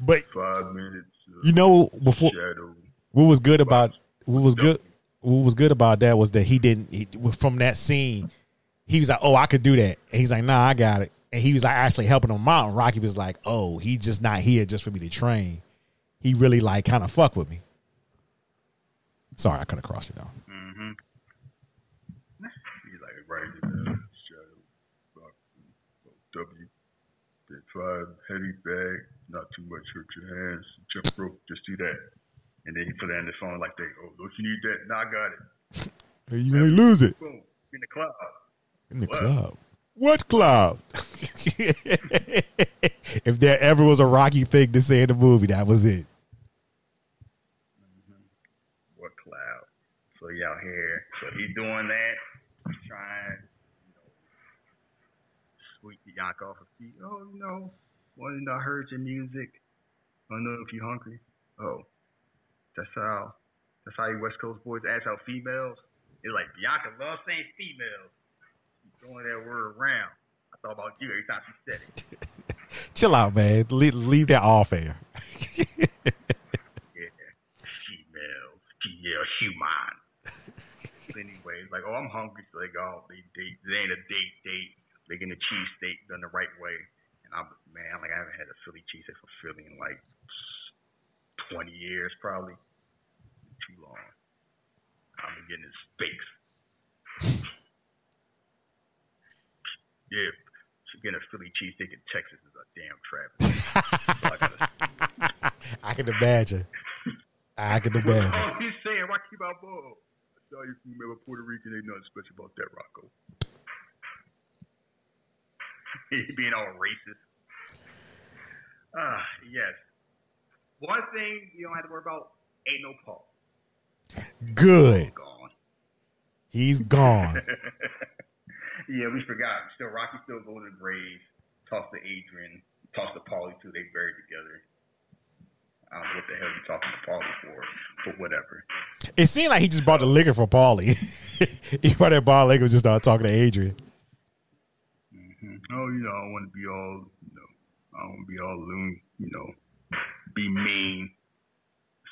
but five minutes. Uh, you know, before shadow. what was good about what was good what was good about that was that he didn't he, from that scene he was like oh i could do that and he's like nah i got it and he was like actually helping him out and rocky was like oh he's just not here just for me to train he really like kind of fuck with me sorry i couldn't cross you down Mm-hmm. He's like, right in the shadow. W. Then five heavy bag, not too much hurt your hands. Jump rope, just do that. And then he put it on the phone like, they, oh, don't you need that? Nah, I got it. hey, you may lose it Boom. In the club. in the What? club what club if there ever was a rocky thing to say in the movie that was it What cloud? Out here. So he's doing that. He's trying, you know, sweep Bianca off her feet. Oh, you know, know, I heard your music. I don't know if you're hungry. Oh, that's how. That's how you West Coast boys ask out females. It's like Bianca loves saying females. She's throwing that word around. I thought about you every time she said it. Chill out, man. Leave, leave that off air. Yeah, females. Yeah, human. Anyway, it's like, oh, I'm hungry. So they go, they date. They ain't a date, date. They getting a cheese steak done the right way. And I'm, man, like, I haven't had a Philly cheesesteak from Philly in like 20 years, probably. Too long. I've been getting his face. yeah, getting a Philly cheesesteak in Texas is a damn travesty. So I gotta I can imagine. I can imagine. Oh, he's saying Rocky Balboa. Saw you from remember Puerto Rican. Ain't nothing special about that, Rocco. he being all racist. Ah, yes. One thing you don't have to worry about ain't no Paul. Good. Gone. He's gone. yeah, we forgot. Still, Rocky still go to the grave. Toss to Adrian. Toss to Paulie too. They buried together. I don't know what the hell you talking to Paulie for, but whatever. It seemed like he just bought the liquor for Paulie. he brought that bottle of liquor and just started talking to Adrian. hmm Oh, you know, I want to be all, you know, I want to be all loon, you know, be mean.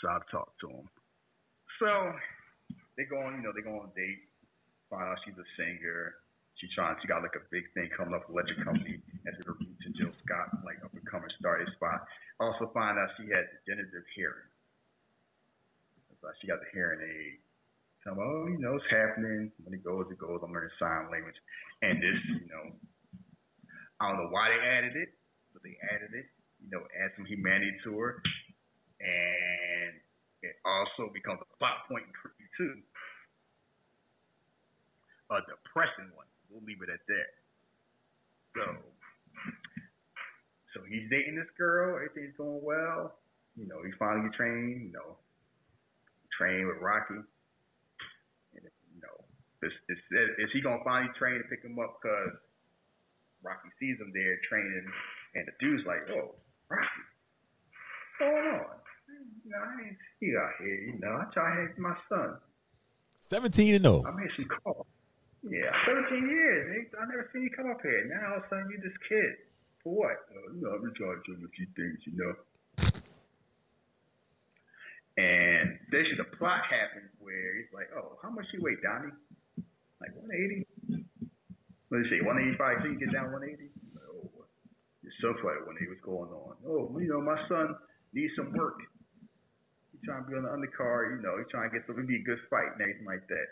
So I've talked to him. So they go on, you know, they go on a date. Find out she's a singer. She trying, she got like a big thing coming up, Electric Company, as it roots to Jill Scott, like up and coming started spot. Also find out she had degenerative hearing. So she got the hearing aid. Me, oh, you know, it's happening. When it goes, it goes. I'm learning sign language. And this, you know, I don't know why they added it, but they added it. You know, add some humanity to her, and it also becomes a plot point two. A depressing one. We'll leave it at that. So, so he's dating this girl. Everything's going well. You know, he finally get trained. You know, train with Rocky. And you know, is, is, is he gonna finally train to pick him up because Rocky sees him there training, and the dude's like, "Oh, Rocky, what's going on? You know, I ain't see you out here. You know, I try to have my son. 17 and. 0. I made some calls. Yeah, 17 years. I never seen you come up here. Now all of a sudden you this kid. For what? Uh, you know, I've trying to do a few things, you know. And basically the plot happens where he's like, oh, how much you weigh, Donnie? Like 180? What did see, 185? So you get down 180? Like, oh, you're so funny, 180. What's going on? Oh, you know, my son needs some work. He's trying to be on the undercard, you know, he's trying to get something, be a good fight and everything like that.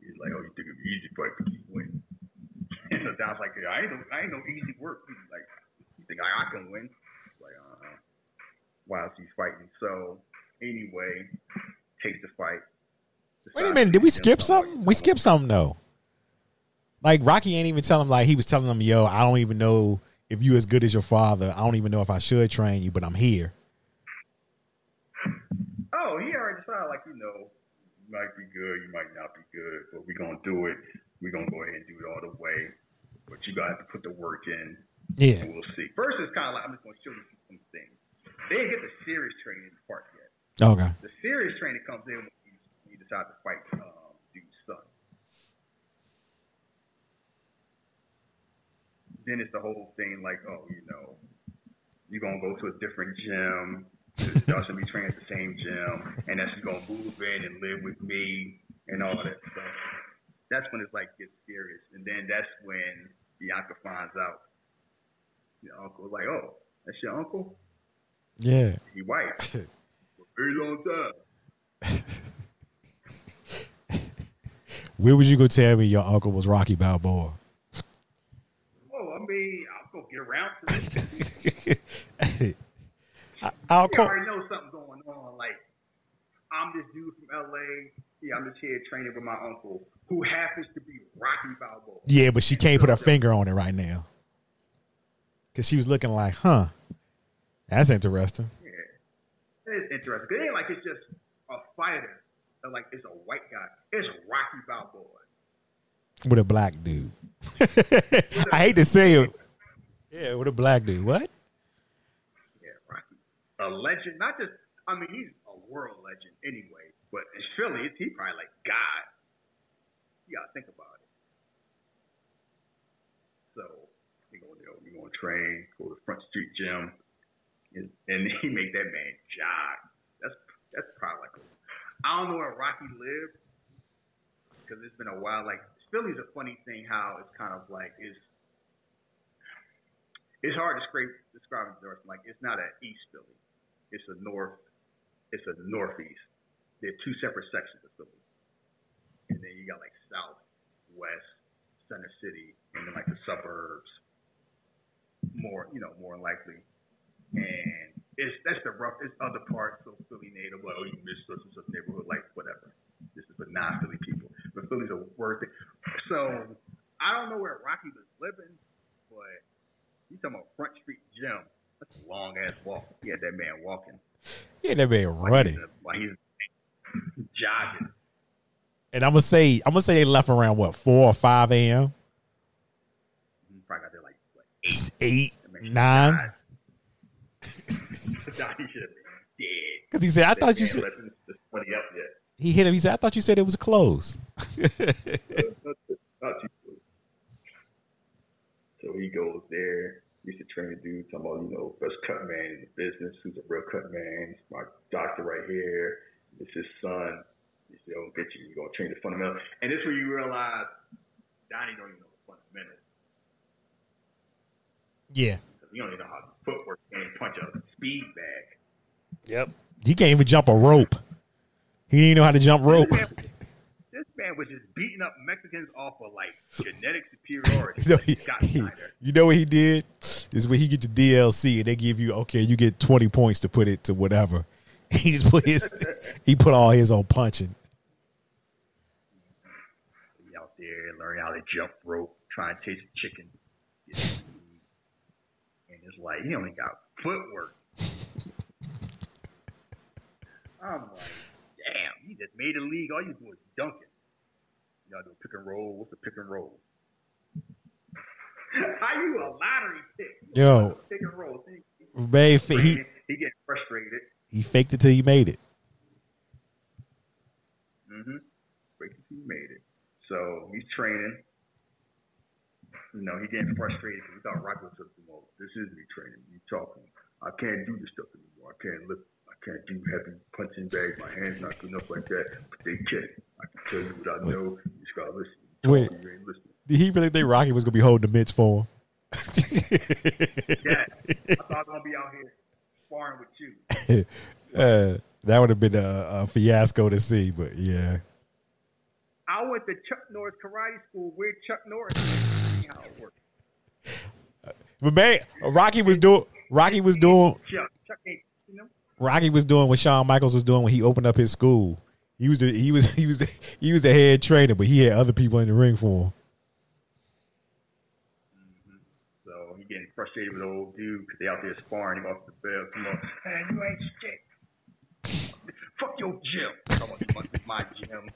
He's like, oh, you think it'd be easy fight because you win. So Don's like, I ain't no, I ain't no easy work. He's like, you think I, I can win? Like, uh-huh. Whilst he's fighting. So, anyway, takes the fight. Wait a minute. Did we skip something? We skipped something, though. Like, Rocky ain't even telling him, like, he was telling him, yo, I don't even know if you as good as your father. I don't even know if I should train you, but I'm here. Oh, he already decided, like, you know, you might be good, you might not be good, but we're going to do it. We're going to go ahead and do it all the way. But you got to have to put the work in, Yeah. we'll see. First, it's kind of like, I'm just going to show you some things. They didn't get the serious training part yet. Okay. The serious training comes in when you, you decide to fight um, dude's son. Then it's the whole thing like, oh, you know, you're gonna go to a different gym. Y'all should be training at the same gym, and that's gonna move in and live with me and all that stuff. That's when it's like gets serious, and then that's when Bianca finds out. Your uncle's like, oh, that's your uncle? Yeah. He white. For a very long time. Where would you go tell me your uncle was Rocky Balboa? Oh, I mean, I'll go get around to it. I- I'll You call. already know something's going on. Like, I'm this dude from LA. Yeah, I'm just here training with my uncle, who happens to be Rocky Balboa. Yeah, but she can't put her finger on it right now. Cause she was looking like, huh? That's interesting. Yeah. It is interesting. 'Cause It ain't like it's just a fighter. Or like it's a white guy. It's Rocky Balboa. With a black dude. I hate to say it. Yeah, with a black dude. What? Yeah, Rocky. A legend, not just. I mean, he's a world legend anyway. But in Philly, it's, he probably like God. You gotta think about it. So we go, know, we go on train, go to Front Street Gym, and, and he make that man jog. That's that's probably like. I don't know where Rocky lived because it's been a while. Like Philly's a funny thing. How it's kind of like is it's hard to describe describe it. Like it's not an East Philly. It's a North. It's a Northeast. They're two separate sections of Philly. And then you got like South, West, Center City, and then like the suburbs. More, you know, more likely. And it's that's the rough. It's other parts of Philly native. Like, oh, you miss such and such neighborhood, like whatever. This is for non-Philly people, but Philly's a worth it. So I don't know where Rocky was living, but you talking about Front Street Gym? That's a long ass walk. He had that man walking. Yeah, that man running. While he's, jogging. And I'm gonna say, I'm gonna say they left around what four or five a.m. Mm-hmm. Probably got there like, like eight, eight, That man nine. died. Nah, he should have dead. Because he said, "I thought you said." wasn't just funny up yet. He hit him. He said, "I thought you said it was closed." Close. So he goes there. Used to train a dude talking about, you know, best cut man in the business, who's a real cut man. My doctor right here. It's his son. He said, oh, get you. You're going to change the fundamentals. And this is where you realize Donnie don't even know the fundamentals. yeah. Because he don't even know how to footwork and punch a speed bag. Yep. He can't even jump a rope. He didn't even know how to jump rope. This man, this man was just beating up Mexicans off of like genetic superiority. You know, he- he- you know what he did? Is when he get to DLC and they give you okay, you get twenty points to put it to whatever. He just put his he put all his on punching. He out there learning how to jump rope, trying to chase chicken. get some meat. And it's like he only got footwork. I'm like, damn, you just made a league. All you do is dunking. You gotta do a pick and roll. What's a pick and roll? How you a lottery pick? Yo. pick and roll. See, Man, he he, he getting frustrated. He faked it till he made it. Mm-hmm. Wait till he made it. So he's training. You know, he getting frustrated because he thought Rocky was something more. This is me training. You talking. I can't do this stuff anymore. I can't lift. I can't do heavy punching bags. My hands not good enough like that. But they can. I can tell you what I know. You just gotta listen. You Wait. you ain't listening. Did he really think Rocky was gonna be holding the mitts for him? Yeah. I thought I was gonna be out here sparring with you. uh, that would have been a, a fiasco to see, but yeah. I went to Chuck Norris Karate School. Where Chuck Norris? How it works. But man, Rocky was doing Rocky was doing Chuck. Chuck ain't. You know. Rocky was doing what Shawn Michaels was doing when he opened up his school. He was the he was he was the, he was the head trainer, but he had other people in the ring for him. So he getting frustrated with the old dude because they out there sparring him off the belt. Come on, man, you ain't shit. fuck your gym. Come on, you must be my gym.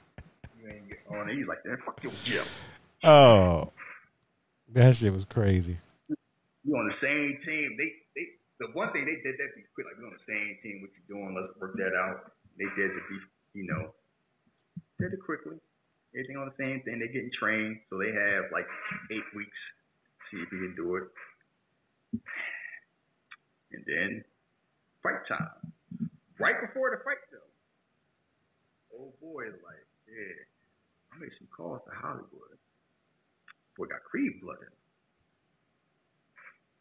You ain't get on it. He's like, man, fuck your gym. Oh, that shit was crazy. You on the same team. They, they, the one thing they did that be quick. Like we on the same team. What you doing? Let's work that out. They did it be, you know, did it quickly. Everything on the same thing. They getting trained, so they have like eight weeks. See if he can do it. And then fight time. Right before the fight though. Oh boy, like, yeah. I made some calls to Hollywood. Boy got Creed blood in him.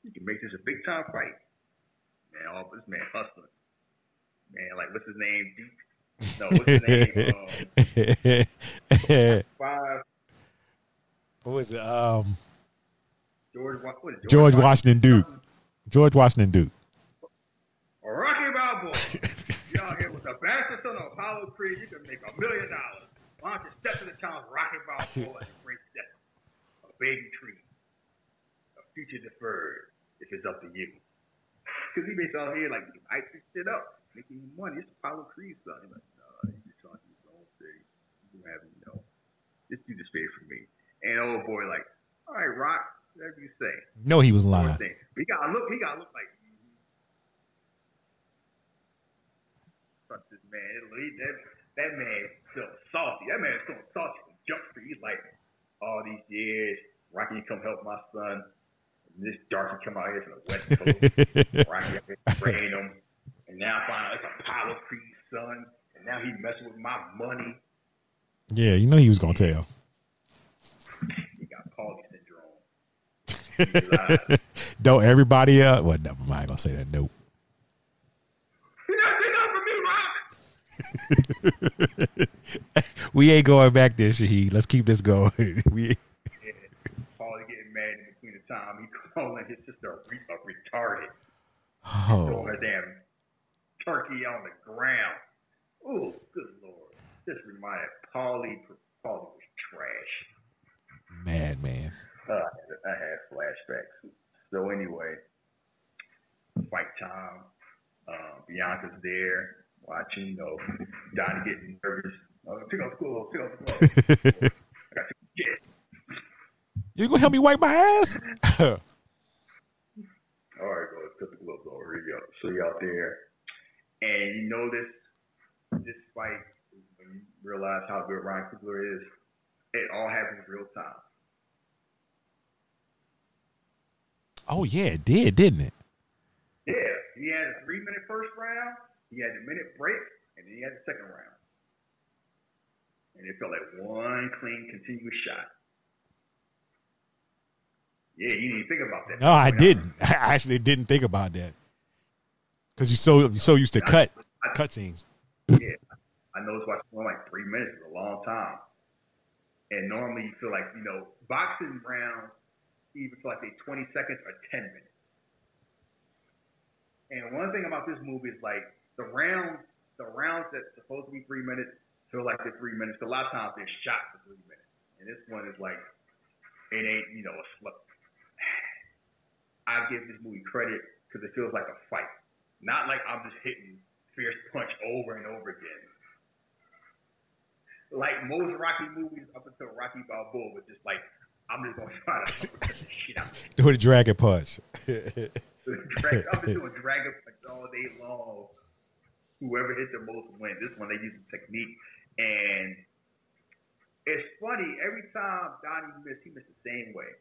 You can make this a big time fight. Man, all this man hustling. Man, like what's his name? Deep. No, what's his name? Um, five. what was it? Um, George. Wa- What is it? George Washington Duke. George Washington Duke. Rocky Balboa. out here with the bastard son of Apollo Creed, you can make a million dollars. Why don't you step to the challenge, Rocky Balboa, and bring step? A baby tree. A future deferred, if it's up to you. Because he based out here like, I this shit up, making money. It's Apollo Creed's son. He's like, nah, he's just trying to do his own thing. You have, you know, just do this favor for me. And old boy, like, all right, Rock, Whatever you say. No, he was lying. He got look. He got look like. Fuck this man. That, that man still salty. That man still salty. from Jump Street. He's like, all these years, Rocky come help my son. And this Darcy come out here from the West Coast. Rocky spraying him. And now I find out it's Apollo Creed's son. And now he messing with my money. yeah, you know he was gonna tell. He got Paulie syndrome. He lied. Don't everybody uh well never mind, I gonna say that. Nope. He not did nothing for me, Rock. We ain't going back there, Shaheed. Let's keep this going. we Yeah. Paulie getting mad in between the time he calling his sister a, re- a retarded. Throwing Oh her damn turkey on the ground. Oh, good lord. This reminded Paulie, Paulie was trash. mad man. Uh, I had flashbacks. So anyway, fight time. Uh, Bianca's there watching. You know, Donnie getting nervous. Uh, pick up gloves. Pick up the gloves. I got to get. You gonna help me wipe my ass? All right, go. Let's put the gloves on. Here you go. So you out there, and you know this this fight. When you realize how good Ryan Coogler is, it all happens real time. Oh yeah, it did, didn't it? Yeah, he had a three minute first round, he had a minute break, and then he had the second round. And it felt like one clean, continuous shot. Yeah, you didn't even think about that. No, I didn't. I actually didn't think about that. Cause you so you so used to cut cut scenes. Yeah, I know it's watching one like three minutes is a long time. And normally you feel like, you know, boxing rounds even feel like they 20 seconds or 10 minutes. And one thing about this movie is like the rounds, the rounds that's supposed to be three minutes feel like they're three minutes. A lot of times they're shot for three minutes. And this one is like, it ain't, you know, a slip. I give this movie credit because it feels like a fight. Not like I'm just hitting fierce punch over and over again. Like most Rocky movies up until Rocky Balboa was just like, I'm just gonna try to shit out. Do a dragon punch. I'm just doing dragon punch all day long. Whoever hit the most wins. This one they use the technique, and it's funny every time Donnie missed, he missed the same way,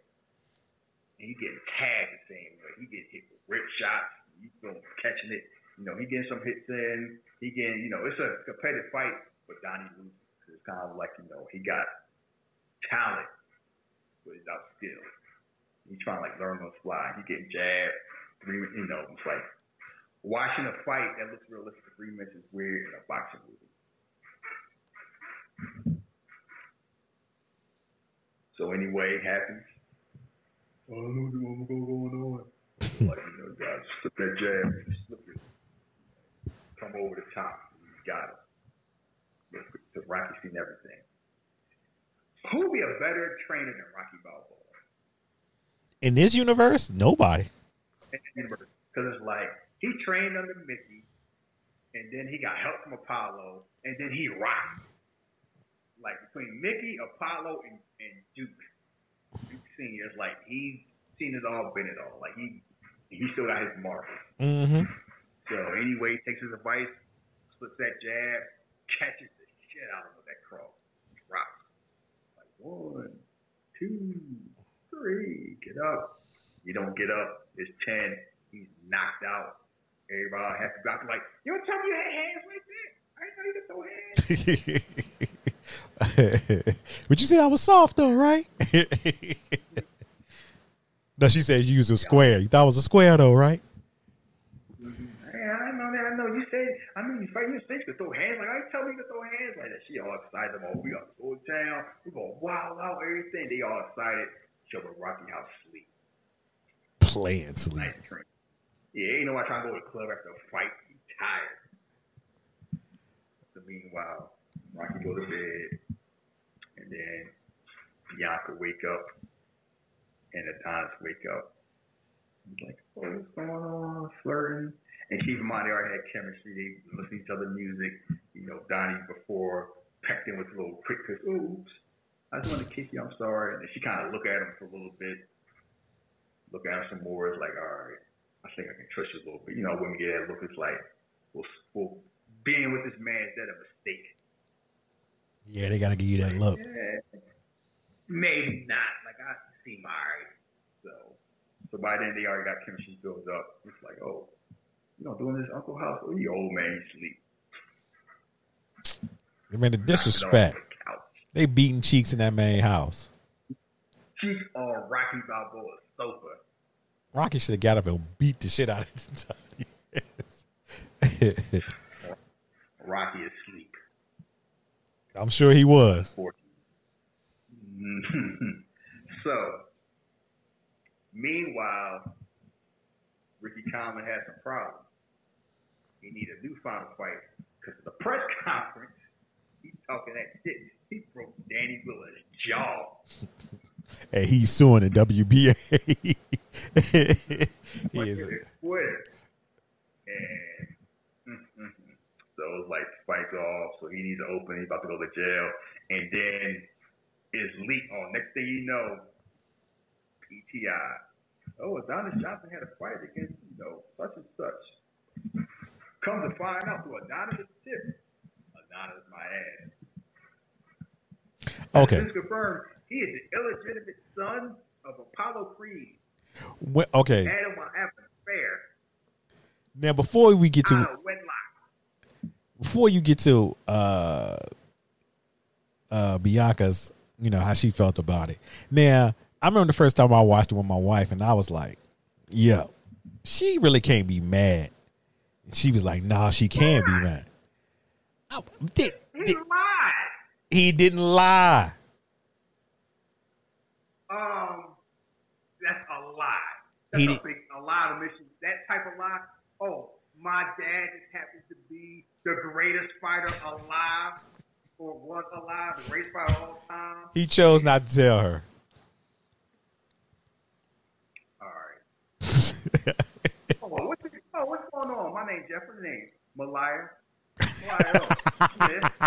and he getting tagged the same way. He getting hit with rip shots. You know, catching it. You know, he getting some hits in. He getting, you know, it's a competitive fight, but Donnie loses. It's kind of like, you know, he got talent, but without skill. He's trying to like learn on the fly. He getting jabbed. Three, you know, it's like watching a fight that looks realistic three minutes is weird in a boxing movie. So anyway, it happens. I don't know what's going on. like, you know, guys, slip that jab, slip it. Come over the top. You got it. Because Rocky's seen everything. Who would be a better trainer than Rocky Balboa? In this universe, nobody. Because it's like he trained under Mickey, and then he got help from Apollo, and then he rocked. Like between Mickey, Apollo, and, and Duke, Duke Senior, it's like he's seen it all, been it all. Like he he still got his mark. Mm-hmm. So anyway, he takes his advice, splits that jab, catches the shit out of that cross, one, two, three, get up. You don't get up. It's ten. He's knocked out. Everybody has to be like, you don't tell me you had hands like that. I didn't know you could throw hands. but you said I was soft though, right? no, she said you use a square. You thought it was a square though, right? Hey, I know that. I know you said. I mean, fighting your face to throw hands. Like I tell me to throw hands like that. She all excited. Oh, we got to go down. We gonna wild out everything. They all excited. Show her Rocky how sleep. Playing sleep. Nice drink. Yeah, ain't nobody trying to go to the club after a fight. He tired. So meanwhile, Rocky go to bed, and then Bianca wake up, and Adonis wake up. He's like, what's going on? Flirting. And in mind, they already had chemistry. They listen to each other's music. You know, Donnie before pecked in with a little quick kiss. Oops. I just want to kiss you. I'm sorry. And then she kind of look at him for a little bit. look at him some more. It's like, all right, I think I can trust you a little bit. You know, women get that look. It's like, well, well being with this man is that a mistake? Yeah, they gotta give you that look. Yeah, maybe not. Like I seem alright. So, so by then they already got chemistry built up. It's like, oh, you know, doing this Uncle House. Oh, you old man, sleep. I mean, the disrespect. They beating cheeks in that man house. Cheeks on Rocky Balboa's sofa. Rocky should have got up and beat the shit out of it. Rocky is asleep. I'm sure he was. so, meanwhile, Ricky Conlan has some problems. He need a new final fight because the press conference, he's talking that shit. He broke Danny Willis' jaw. and he's suing the WBA. he is. Twitter. And mm-hmm. so it's like spikes off. So he needs to open. He's about to go to jail. And then it's leaked on. Next thing you know, PTI. Oh, Adonis Johnson had a fight against, you know, such and such. Come to find out through Adonis' tip. Adonis is my ass. Okay. It's confirmed he is the illegitimate son of Apollo Creed. Well, okay. Adam Fair. Now, before we get to before you get to uh, uh, Bianca's, you know how she felt about it. Now, I remember the first time I watched it with my wife, and I was like, "Yeah, she really can't be mad." And she was like, "Nah, she can be mad." I, did, he lied. He didn't lie. Um, that's a lie. That's he a, big, a lie to mission. That type of lie. Oh, my dad just happens to be the greatest fighter alive, or was alive, the greatest fighter of all time. He chose not to tell her. All right. oh, what's, going on? My name's Jeff. What's name? Malaya. Malaya.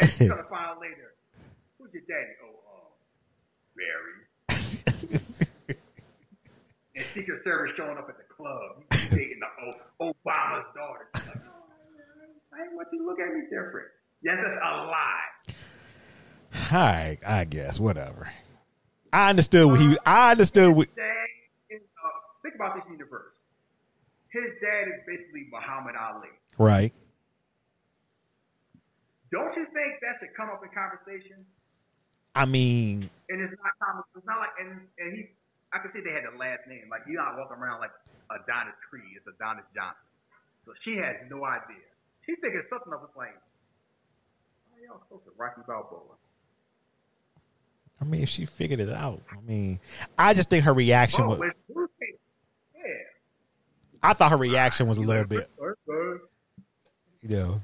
And she's gonna find out later. Who's your daddy? Oh, uh, Barry. and Secret Service showing up at the club. He's dating the Obama's daughter. Like, oh, I want you to look at me different. Yes, that's a lie. I, I guess whatever. I understood what he. I understood what. Uh, think about this universe. His dad is basically Muhammad Ali. Right. Don't you think that should come up in conversation? I mean, and it's not common. It's not like, and, and he, I can see they had the last name. Like you're not walking around like Adonis Creed. It's Adonis Johnson. So she has no idea. She's thinking something of a like, oh, y'all supposed to Rocky Balboa. I mean, if she figured it out, I mean, I just think her reaction oh, was. I thought her reaction was a little bit. You know.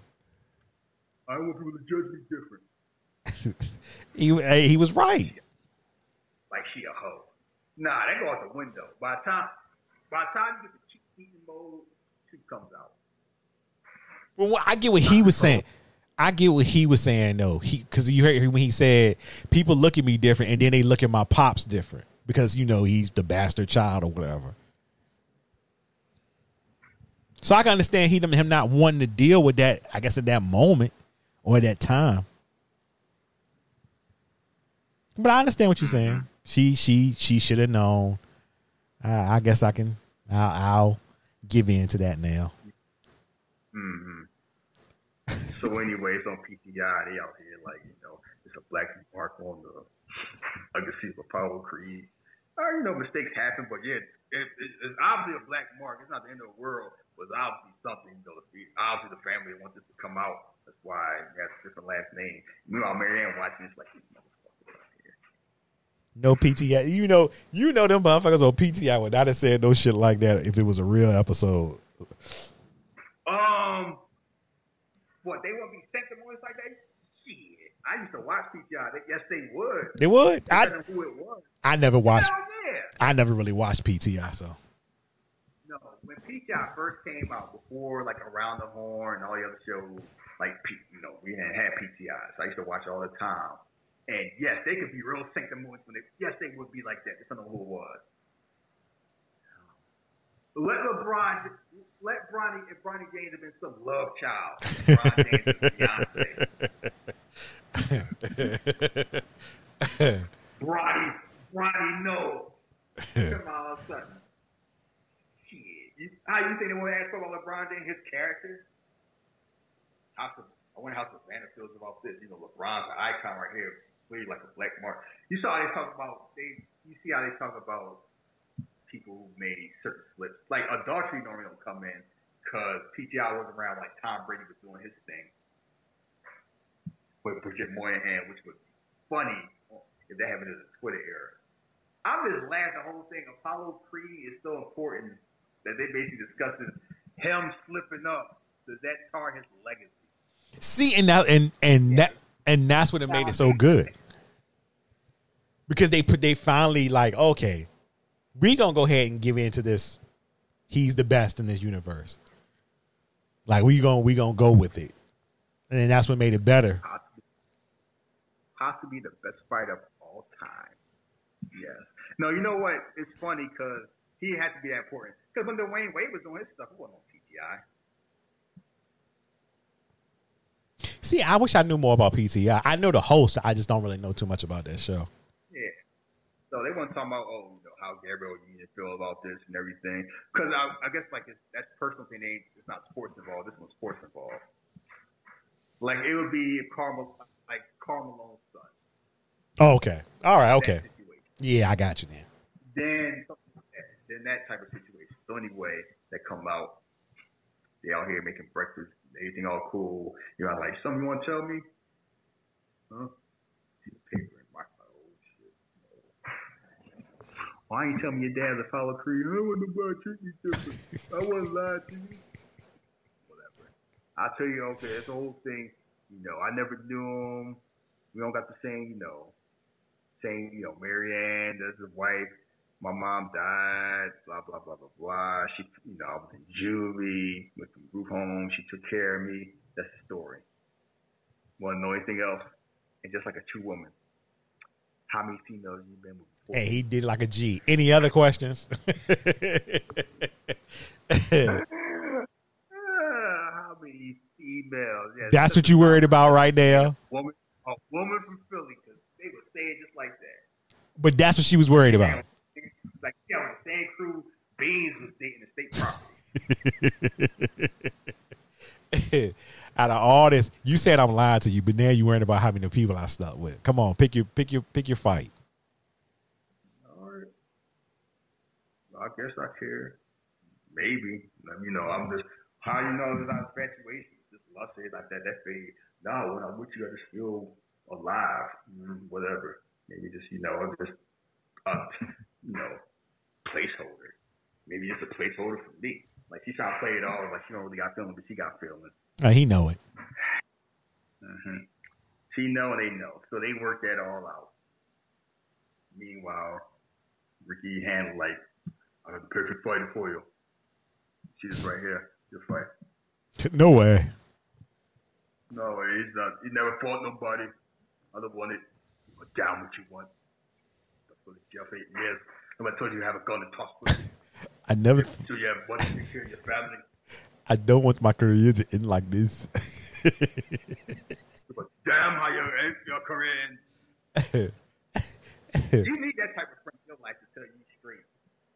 I want people to judge me different. he he was right. Like she a hoe. Nah, that go out the window. By the time by the time you get the cheek eating mode, she comes out. Well, I get what he was saying. I get what he was saying though. He because you heard when he said people look at me different, and then they look at my pops different because you know he's the bastard child or whatever. So I can understand he him not wanting to deal with that. I guess at that moment or at that time. But I understand what you're saying. She she she should have known. I, I, guess I can. I'll, I'll, give in to that now. Mm-hmm. so, anyways, on PTI, they out here like you know, it's a black mark on the. I can see the Apollo Creed. Uh, you know, mistakes happen, but yeah, it, it, it's obviously a black mark. It's not the end of the world. It's obviously something. You know, obviously the family wants this to come out. That's why it has a different last name. Meanwhile, Mary Anne watching this like, no PTI. You know, you know them motherfuckers on PTI would not have said no shit like that if it was a real episode. Um, what they would be sanctimonious like that? Shit, I used to watch PTI. Yes, they would. They would. I who it was. I never watched. I never really watched PTI, so. When PTI first came out, before like Around the Horn and all the other shows, like you know, we didn't have PTI, so I used to watch all the time. And yes, they could be real sanctimonious when they. Yes, they would be like that. Depending on who it was. Let LeBron, let Bronny, if Bronny James have been some love child. Bronny, Bronny, no. Come all of a sudden. You, how you think they want to ask about LeBron James, his character? House of, I wonder how Savannah feels about this. You know, LeBron's an icon right here, really like a black mark. You saw how they talk about they. You see how they talk about people who made certain slips. Like adultery normally don't come in because PTI was around like Tom Brady was doing his thing with Bridget Moynahan, which was funny if that happened in the Twitter era. I'm just laughing the whole thing. Apollo Creed is so important that they basically discussing him slipping up. Does that tar his legacy? See, and now and and yeah. that and that's what it made it so good. Because they put they finally like, okay, we gonna go ahead and give in to this. He's the best in this universe. Like we gonna we gonna go with it, and then that's what made it better. Possibly the best fight of all time. Yes. No, you know what? It's funny because he had to be that important. Because when Dwyane Wade was doing his stuff, it wasn't on PTI. See, I wish I knew more about PTI. I know the host. I just don't really know too much about that show. Yeah. So they weren't talking about, oh, you know, how Gabrielle Union feel about this and everything. Because I, I, guess like it's, that's personal thing. Ain't it's not sports involved. This one's sports involved. Like it would be Carmel, like Carmelo's son. Oh, okay. All right. Okay. Yeah, I got you then. Then, then that type of situation. So anyway, they come out, they out here making breakfast, everything all cool. You're like, something you want to tell me? Huh? See the paper. Oh, Why ain't you tell me your dad's Apollo Creed? I want nobody treat me different. I wasn't lying to you. Whatever. I'll tell you, okay, it's the whole thing. You know, I never knew him. We don't got the same, you know, same, you know, Mary Anne, that's his wife. My mom died, blah, blah, blah, blah, blah. She, you know, I was in juvie, went to group home. She took care of me. That's the story. Want to know anything else? And just like a true woman, how many females you been with? Before? Hey, he did like a G. Any other questions? how many females? Yeah, That's what you worried about right now. Woman, a woman from Philly, because they would say it just like that. But that's what she was worried about. Like, yeah, when the same crew, Beans was dating the state property. out of all this, you said I'm lying to you, but now you're worrying about how many people I slept with. Come on, pick your pick your pick your fight. All right. I guess I care. Maybe. You know, I'm just how you know that I'm infatuation. Just lust it like that. That fade. No, when I'm with you, I just feel alive. Mm, whatever. Maybe just you know, I'm just uh, you know, placeholder. Maybe just a placeholder for me. Like she's trying to play it all like she don't really got feelings, but she got feeling. Uh, he know it. Mm-hmm. She know and they know, so they work that all out. Meanwhile, Ricky handled like, "I am the perfect fighter for you. She's right here. You'll fight." No way. No way. He's not. He never fought nobody. I don't want it. Down what you want. That's what Jeff eight years. I told you to have a gun and toss pussy. I never. So you have money to care your family. I don't want my career to end like this. Damn how you end your career ends. you need that type of friend in your life to tell you straight.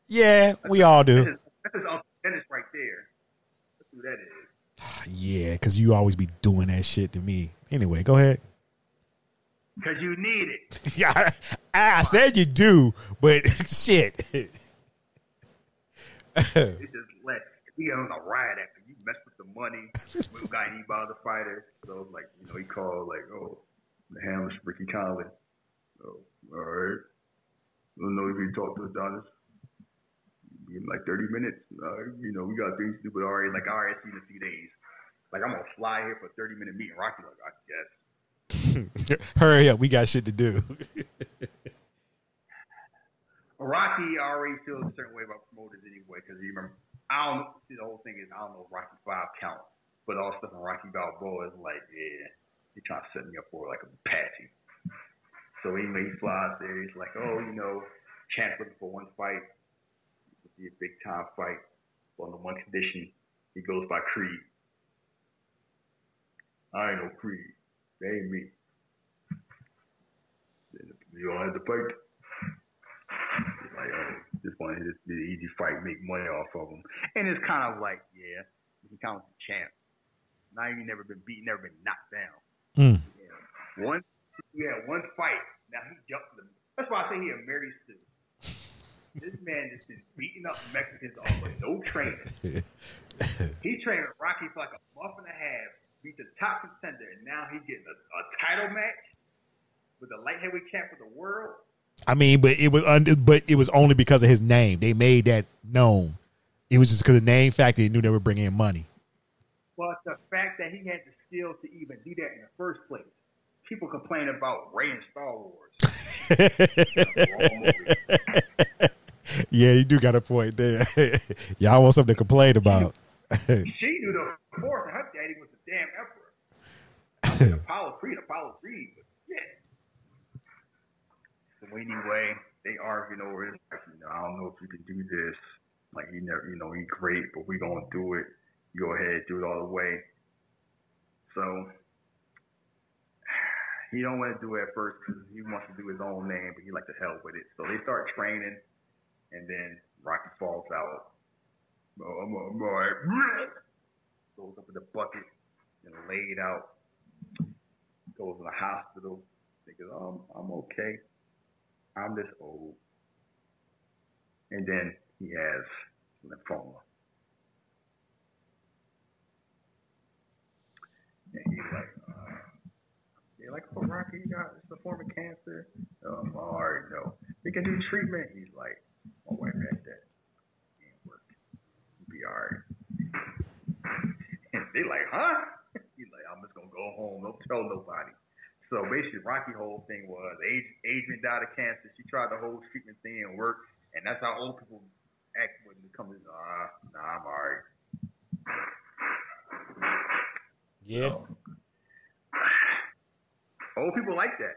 Yeah, that's we all do. That's his Uncle Dennis right there. That's who that is. Yeah, because you always be doing that shit to me. Anyway, go ahead. Because you need it. yeah, I, I said you do, but shit. it just let he on a ride after you messed with the money. we got any the fighter. So like, you know, he called like, oh, the handler's Ricky Conlan. So, all right. I don't know if you talk to Adonis. In like 30 minutes. Uh, you know, we got things to do, but right, like, all right, see in a few days. Like, I'm to fly here for a 30 minute meeting. Rocky, like, I guess. Hurry up. We got shit to do. Rocky already feels a certain way about promoters anyway, because you remember I don't see the whole thing is I don't know if Rocky Five count, but all stuff on Rocky Balboa is like, yeah, he trying to set me up for like a patchy. So anyway, he flies there. He's like, oh, you know, Champ looking for one fight. It'll be a big time fight. On the one condition, he goes by Creed. I ain't no Creed. They ain't me. You all have to fight. Like, oh, just wanted to be an easy fight, make money off of him. And it's kind of like, yeah, he kind of the champ. Now you never been beaten, never been knocked down. Mm. Yeah. One, yeah, one fight. Now he jumped the. That's why I say he a Mary Sue. This man just been beating up Mexicans off with no training. he trained Rocky for like a month and a half, beat the top contender, and now he getting a, a title match with the light heavyweight champ of the world. I mean, but it was under, but it was only because of his name. They made that known. It was just because of the name factor. They knew they were bringing in money. But the fact that he had the skills to even do that in the first place. People complain about Ray in Star Wars. yeah, you do got a point there. Y'all want something to complain about. she knew the force, and her daddy was the damn emperor. Apollo Creed, Apollo Creed, but yeah. Anyway, they arguing over it. Like, you know, I don't know if you can do this. Like, you never, you know, he's great, but we gonna do it. Go ahead, do it all the way. So he don't want to do it at first because he wants to do his own name, but he like to hell with it. So they start training, and then Rocky falls out. Oh, I'm, all right. Goes up in the bucket and laid out. Goes in the hospital. Oh, I'm, I'm okay. I'm this old. And then he has lymphoma. And he's like, uh, they're like, oh, Rocky, you got it's a form of cancer. Um, I already. We can do treatment. He's like, my wife had that. Can't work. You'll be all right. And they like, huh? He's like, I'm just gonna go home. Don't tell nobody. So basically, Rocky whole thing was Adrian died of cancer. She tried the whole treatment thing and worked, and that's how old people act when it comes to, ah, nah, I'm all right. Yeah. So, old people like that.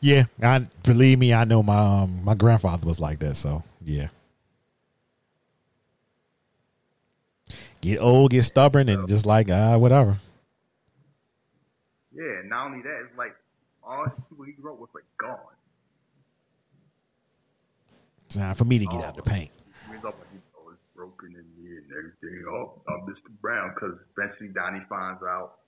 Yeah, I believe me, I know my um, my grandfather was like that, so yeah. Get old, get stubborn, and just like ah, whatever. Yeah, not only that, it's like all the people he grew up with are gone. Time for me to get out of the oh. paint. He ends up like, it's broken in me and everything. Oh, uh, I'm Mr. Brown, because eventually Donnie finds out,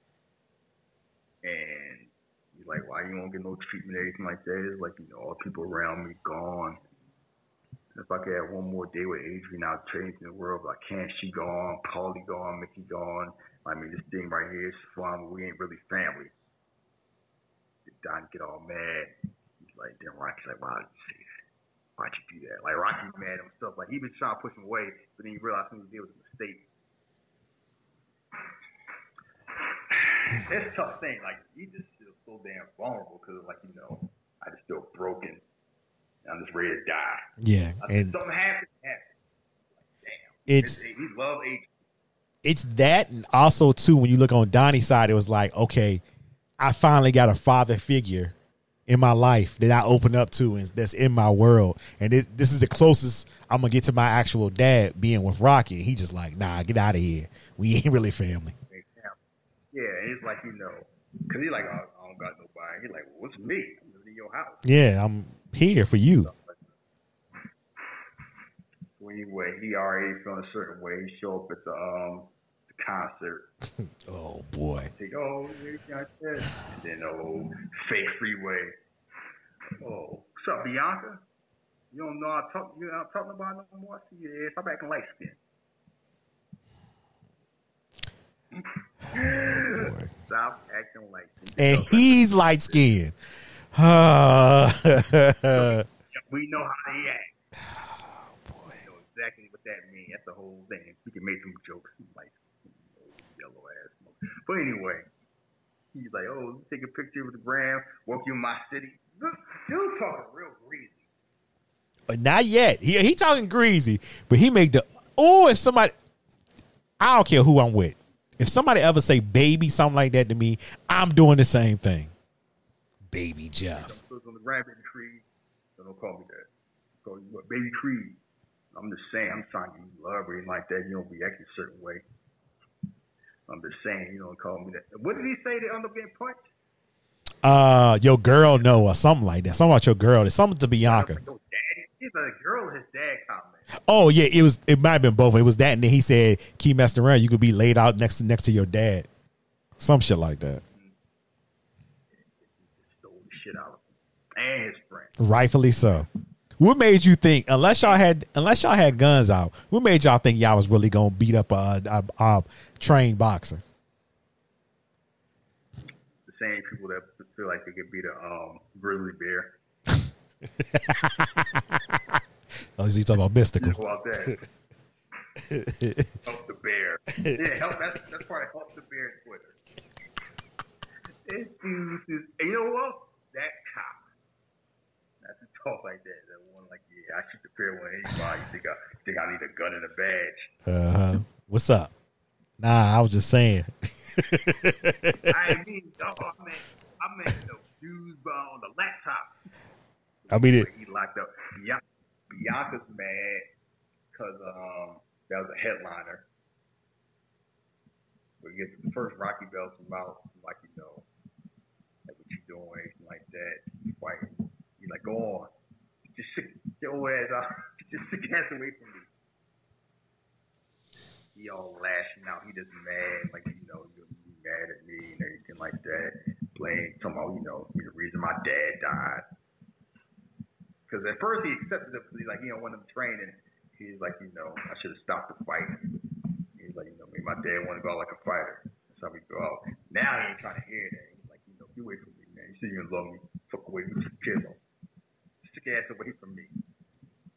and he's like, why you won't get no treatment or anything like that? It's like, you know, all the people around me gone. If I could have one more day with Adrian, I'd change the world. But I can't. She gone, Paulie gone, Mickey gone. I mean, this thing right here is fun. We ain't really family. Don get all mad. He's like, then Rocky's like, why did you say that? Why'd you do that? Like Rocky's mm-hmm. mad at himself. Like he been trying to push him away, but then he realized what he did was a mistake. It's a tough thing. Like he just feels so damn vulnerable because like you know, I just feel broken. I'm just ready to die. Yeah, I- and something happened. happened. Like, damn. it's he love Adrian. it's that, and also too when you look on Donnie's side, it was like, okay, I finally got a father figure in my life that I open up to and that's in my world, and it, this is the closest I'm gonna get to my actual dad being with Rocky. He just like, nah, get out of here. We ain't really family. Yeah, and it's like you know, cause he's like, oh, I don't got nobody. He's like, well, what's me? I'm just in your house. Yeah, I'm here for you. So anyway, he already feeling a certain way. He show up at the um the concert. Oh boy. Think, oh, you got this. And then oh, fake freeway. Oh, what's up, Bianca? You don't know I talk. You know I'm talking about no more. See your ass. I'm back in light skin. boy. Stop acting like. And he's light skinned. Uh, We know how they act. Oh We know exactly what that means. That's the whole thing. We can make some jokes like yellow ass. But anyway, he's like, oh, take a picture with the gram, walk you in my city. Dude talking real greasy. But not yet. He he talking greasy, but he make the oh if somebody I don't care who I'm with. If somebody ever say baby something like that to me, I'm doing the same thing. Baby Jeff. On the rabbit tree. So don't call me that. Call you what, Baby tree. I'm just saying, I'm trying to give you love or anything like that. You don't react a certain way. I'm just saying, you don't call me that. What did he say? They end up getting punched? Uh, your girl know or something like that. Something about your girl. It's something to Bianca. Oh. He's a girl. His dad comment. Oh yeah, it was. It might have been both. It was that, and then he said, "Keep messing around. You could be laid out next to next to your dad." Some shit like that. Stole the shit out of him and his friend. Rightfully so. What made you think, unless y'all had, unless y'all had guns out, what made y'all think y'all was really gonna beat up a, a, a trained boxer? The same people that feel like they could beat a um, grizzly bear. oh, is he talking about mystical? Go out there. help the bear. Yeah, help. That's that's probably help the bear Twitter. This dude is, and you know what? That cop. Not to talk like that. That one like, yeah, I shoot the when anybody. You think I think I need a gun and a badge? Uh huh. What's up? Nah, I was just saying. I mean, no, I mean, I meant the dudes on the laptop. I mean it. He locked up. Bian- Bianca's mad because um, that was a headliner. We get the first Rocky belts from out, like you know, like what you doing, like that. You fighting. You like go on, just sit your old just sit your away from me. He all lashing out. He just mad, like you know, you mad at me and everything like that. Blame, about you know, the reason my dad died. Because at first he accepted it, he's like, you know, when I'm training, he's like, you know, I should have stopped the fight. He's like, you know, me, my dad want to go out like a fighter. That's how we go out. Now he ain't trying to hear that. He's like, you know, get away from me, man. You say you love me. Fuck away from me. Kids. Stick your ass away from me.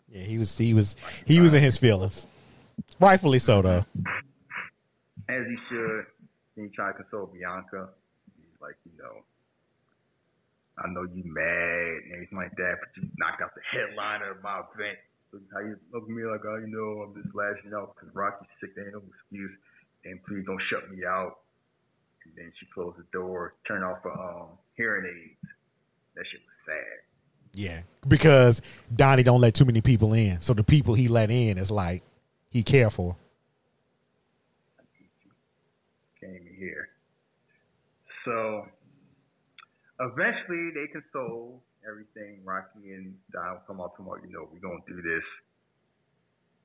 Yeah, he was. He was. He was in his feelings. Rightfully so, though. As he should. Then he tried to console Bianca. He's like, you know, I know you mad and everything like that, but you knocked out the headliner of my event. So how you look at me like, oh, you know, I'm just lashing out because Rocky's sick. There ain't no excuse. And please don't shut me out. And then she closed the door, turned off her um, hearing aids. That shit was sad. Yeah, because Donnie don't let too many people in, so the people he let in is like he careful. Came here. So eventually they console everything. Rocky and Don come out tomorrow. You know, we're gonna do this.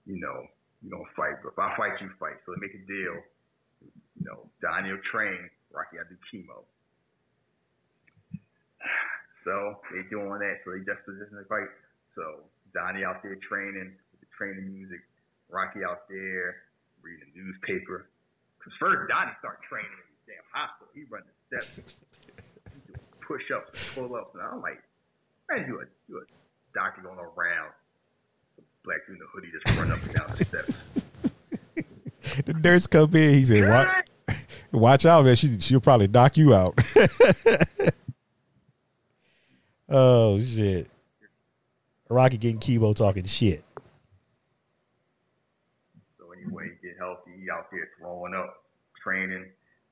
You know, we're gonna fight. But if I fight, you fight. So they make a deal. You know, Donnie will train. Rocky, I do chemo. So they doing that. So they just position to fight. So Donnie out there training with the training music. Rocky out there reading the newspaper. Because first Donnie start training in the damn hospital. He running the steps push ups and pull ups. And I'm like, man, you a, you a doctor going around. Black dude in the hoodie just run up and down the steps. The nurse come in. He said, "Watch, watch out, man. She she'll probably knock you out." Oh shit! Rocky getting chemo talking shit. So anyway, he get healthy. He out there throwing up, training.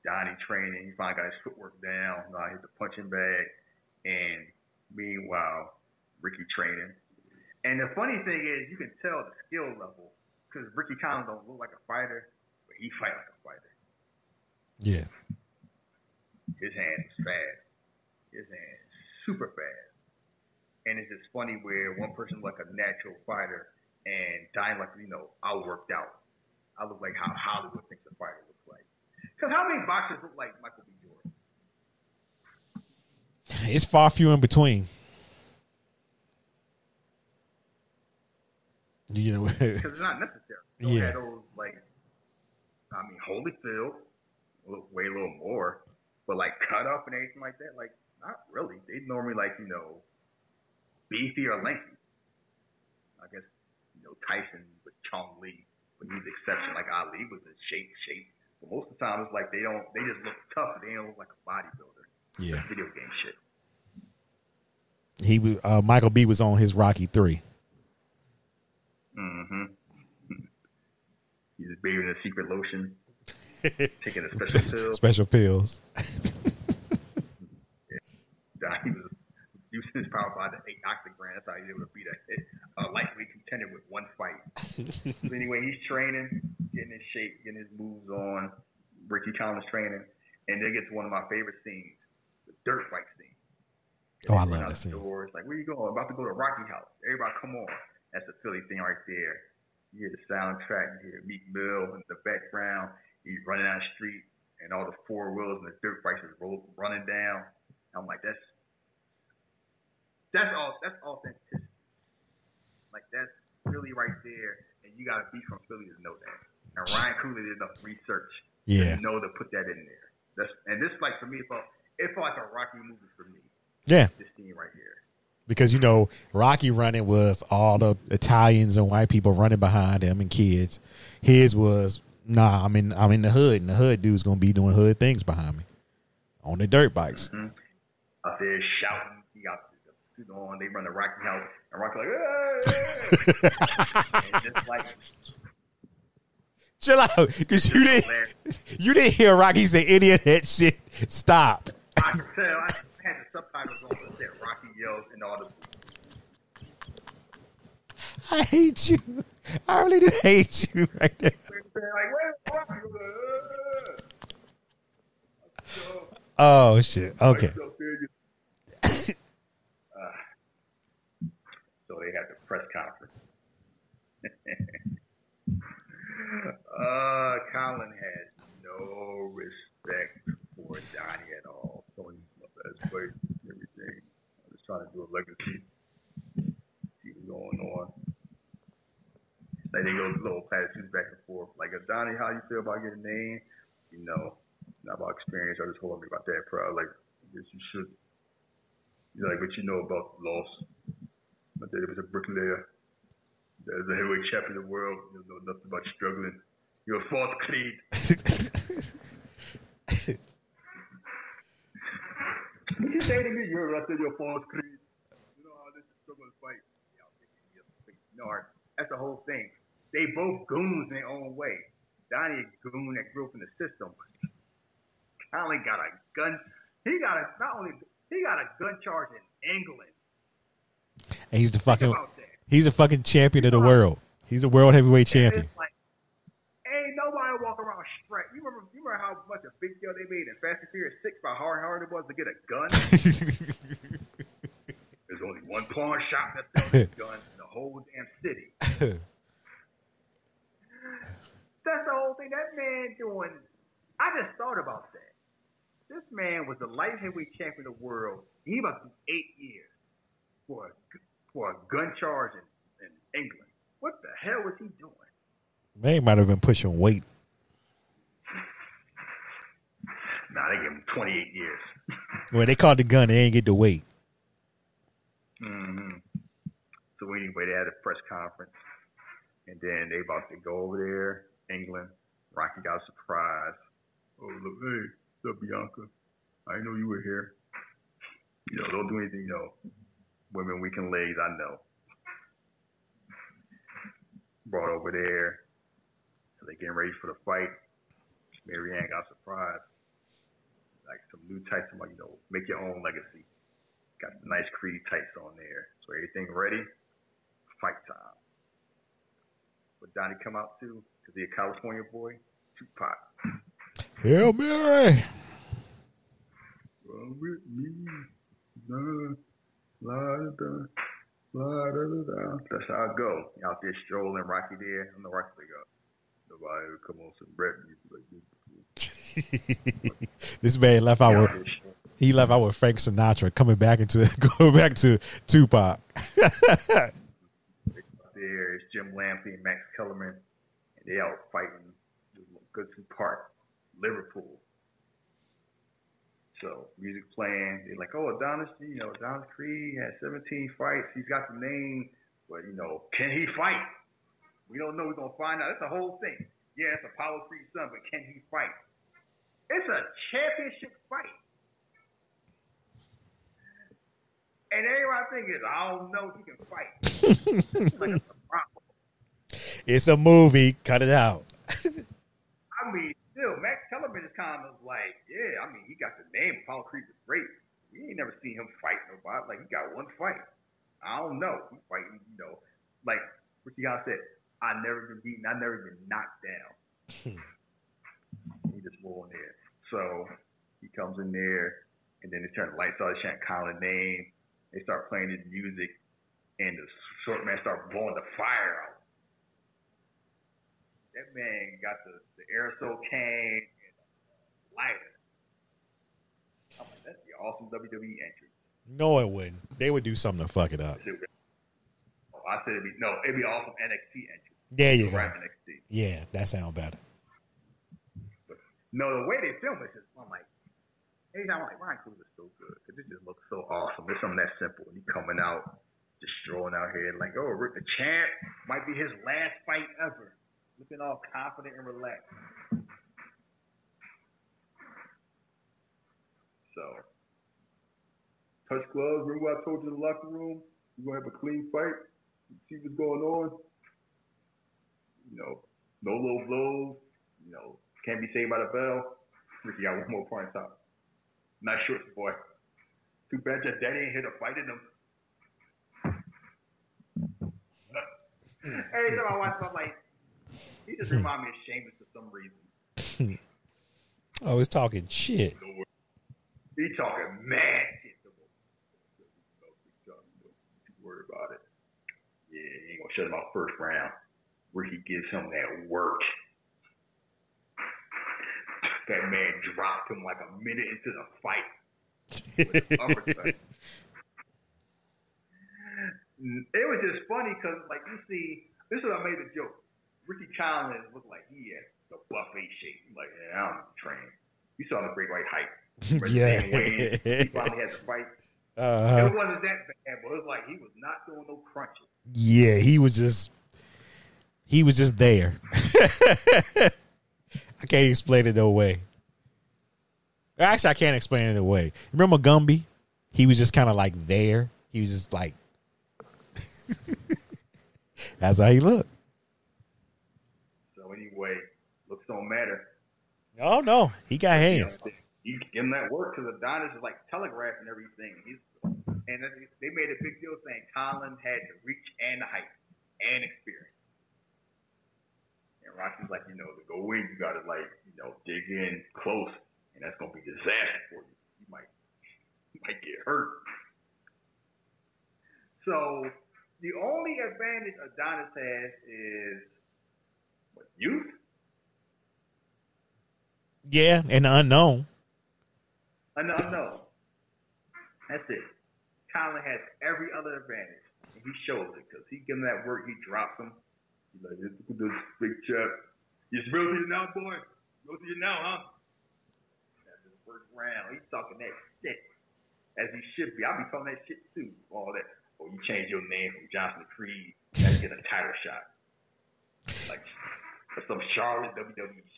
Donnie training. He finally got his footwork down. Now hit the punching bag. And meanwhile, Ricky training. And the funny thing is, you can tell the skill level because Ricky of don't look like a fighter, but he fight like a fighter. Yeah, His hand is fast. His hand is super fast. And it's just funny where one person like a natural fighter and Donnie like, you know, I worked out. I look like how Hollywood thinks a fighter looks like. Because how many boxers look like Michael B. Jordan? it's far few in between. You know, Because it's not necessary. You Yeah. those, like, I mean, Holyfield, way a little more, but like cut up and everything like that, like, not really. They normally like, you know, beefy or lengthy. I guess, you know, Tyson with Chong Lee, but he's the exception. Like Ali was in shape, shape. But most of the time, it's like they don't, they just look tough. They don't look like a bodybuilder. yeah, Video game shit. he was. Uh, Michael B was on his Rocky three. Mm-hmm. He's bathing in a secret lotion, taking a special pill. Special pills. Donnie was brand. That's how he's able to beat a, a lightweight contender with one fight. so anyway, he's training, getting his shape, getting his moves on. Ricky Conlan training, and then gets one of my favorite scenes, the dirt fight scene. Oh, I love that the scene. Doors, like, where you going? About to go to Rocky House. Everybody, come on. That's the Philly thing right there. You hear the soundtrack, you hear Meek Mill in the background. He's running down the street, and all the four wheels and the dirt bikes is running down. I'm like, that's that's all. That's authenticity. Like that's really right there, and you got to be from Philly to know that. And Ryan Coogler did enough research Yeah. to know to put that in there. That's and this like for me, it felt it felt like a Rocky movie for me. Yeah. This scene right here. Because you know, Rocky running was all the Italians and white people running behind him and kids. His was nah, I'm in I'm in the hood and the hood dude's gonna be doing hood things behind me. On the dirt bikes. Mm-hmm. Out there shouting, he got the suit on. They run the Rocky house, and Rocky like, just like Chill out. Cause you didn't you didn't hear Rocky say any of that shit. Stop. I could tell. I had the subtitles on that said Rocky yells and all the. I hate you. I really do hate you right there. Like, where's Rocky? I'm like. So, Oh shit. Okay. so there you- Uh, so they had the press conference. uh, Colin had no respect for Donnie at all. Tony best way, everything. I was trying to do a legacy. See what's going on. Like they go little platitudes back and forth. Like, Donnie, how you feel about getting named? You know, not about experience. I just told me about that. Pro. Like, I guess you should. You're like, but you know about the loss. My daddy was a bricklayer. There's a heavyweight champion of the world. You know nothing about struggling. You're a false creed. What you say to me? You're I said you're a false creed. You know how this is struggle to fight. Yeah, I'll take it. Yeah, You know, that's the whole thing. They both goons in their own way. Donnie a goon that grew up in the system. Colin got a gun. He got a not only he got a gun charge in England. And he's the fucking. He's a fucking champion of the world. He's a world heavyweight champion. Like, ain't nobody walk around straight. You remember, you remember how much a big deal they made in Fast and Furious Six by how hard it was to get a gun. There's only one pawn shop that sells guns in the whole damn city. That's the whole thing. That man doing. I just thought about that. This man was the light heavyweight champion of the world. He must be eight years for a, for a gun charge in, in England. What the hell was he doing? They might have been pushing weight. Nah, they gave him 28 years. well, they caught the gun, they ain't get the weight. Mm-hmm. So anyway, they had a press conference, and then they about to go over there, England. Rocky got a surprise. Oh look, hey, what's up, Bianca? I know you were here. You know, don't do anything. You know, women weaken legs. I know. Brought over there, they getting ready for the fight. Mary Anne got surprised. Like some new tights, I'm like, you know, make your own legacy. Got nice Creed tights on there. So everything ready. Fight time. What Donnie come out to? Cause he a California boy. Tupac. Hail Mary. Run with me. Nah, That's how I go. Out there strolling, Rocky there. I'm the Rocky like, uh, nobody ever come on some rap music like this this man left out with he left out with Frank Sinatra coming back into going back to Tupac. there is Jim Lampley and Max Kellerman, and they out fighting Goodison Park, Liverpool. So music playing, they're like, oh, Adonis, you know, Adonis Creed has 17 fights. He's got the name, but you know, can he fight? We don't know. We're gonna find out. That's the whole thing. Yeah, it's Apollo Creed's son, but can he fight? It's a championship fight. And everybody thinking, I don't know if he can fight. like it's a. It's a movie. Cut it out. I mean, still, Max Kellerman is kind of like, yeah, I mean, he got the name. Creed was great. We ain't never seen him fight nobody. Like, he got one fight. I don't know. He's fighting, you know, like Ricky God said, I never been beaten, I never been knocked down. Hmm. he just rolled in there. So he comes in there, and then they turn the lights on, they chant Colin name. They start playing his music, and the short man start blowing the fire out. That man got the, the aerosol can and a lighter. I'm like, that's the awesome WWE entry. No, it wouldn't. They would do something to fuck it up. Oh, I said it'd be no, it'd be awesome NXT entry. There you go. NXT. Yeah, that sounds better. No, the way they film it, just I'm like, anytime I'm like, Ryan Coogler is so good because it just looks so awesome. It's something that simple. And he coming out, just strolling out here like, oh, Rick the champ might be his last fight ever. Looking all confident and relaxed. So, touch gloves. Remember what I told you in the locker room? You're gonna have a clean fight. See what's going on. You know, no low blows. You know, can't be saved by the bell. Ricky got one more point top. Nice shorts, boy. Too bad your daddy ain't here to fight in them. Every time I watch I'm like, he just remind me of Sheamus for some reason. Oh, he's talking shit. He talking mad shit. Don't worry about it. Yeah, he ain't gonna shut him out first round. Where he gives him that work. That man dropped him like a minute into the fight. With an uppercut. it was just funny because, like, you see, this is what I made a joke. Ricky Conlan looked like he had the buffet shape. Like, yeah, I don't train. You saw the great white hype. Yeah. he finally had to fight. Uh, It wasn't that bad, but it was like he was not doing no crunches. yeah, he was just he was just there. I can't explain it no way. Actually, I can't explain it away. Remember Gumby? He was just kind of like there. He was just like that's how he looked. So anyway, looks don't matter. Oh no, he got hands. You give him that work because Adonis is like telegraphing everything. He's and they made a big deal saying Colin had the reach and the height and experience. And Rocky's like, you know, to go in, you got to like, you know, dig in close, and that's gonna be disaster for you. You might, you might get hurt. So the only advantage Adonis has is what youth. Yeah, and the unknown. Unknown. That's it. Colin has every other advantage, and he shows it because he gives him that work. He drops him. He's like, "Look at this big chap. You real to you now, boy? Real to you now, huh?" That's first round. He's talking that shit as he should be. I'll be talking that shit too. All that. Oh, you change your name from Johnson to Creed. That's get a title shot. Like some Charlotte WWE.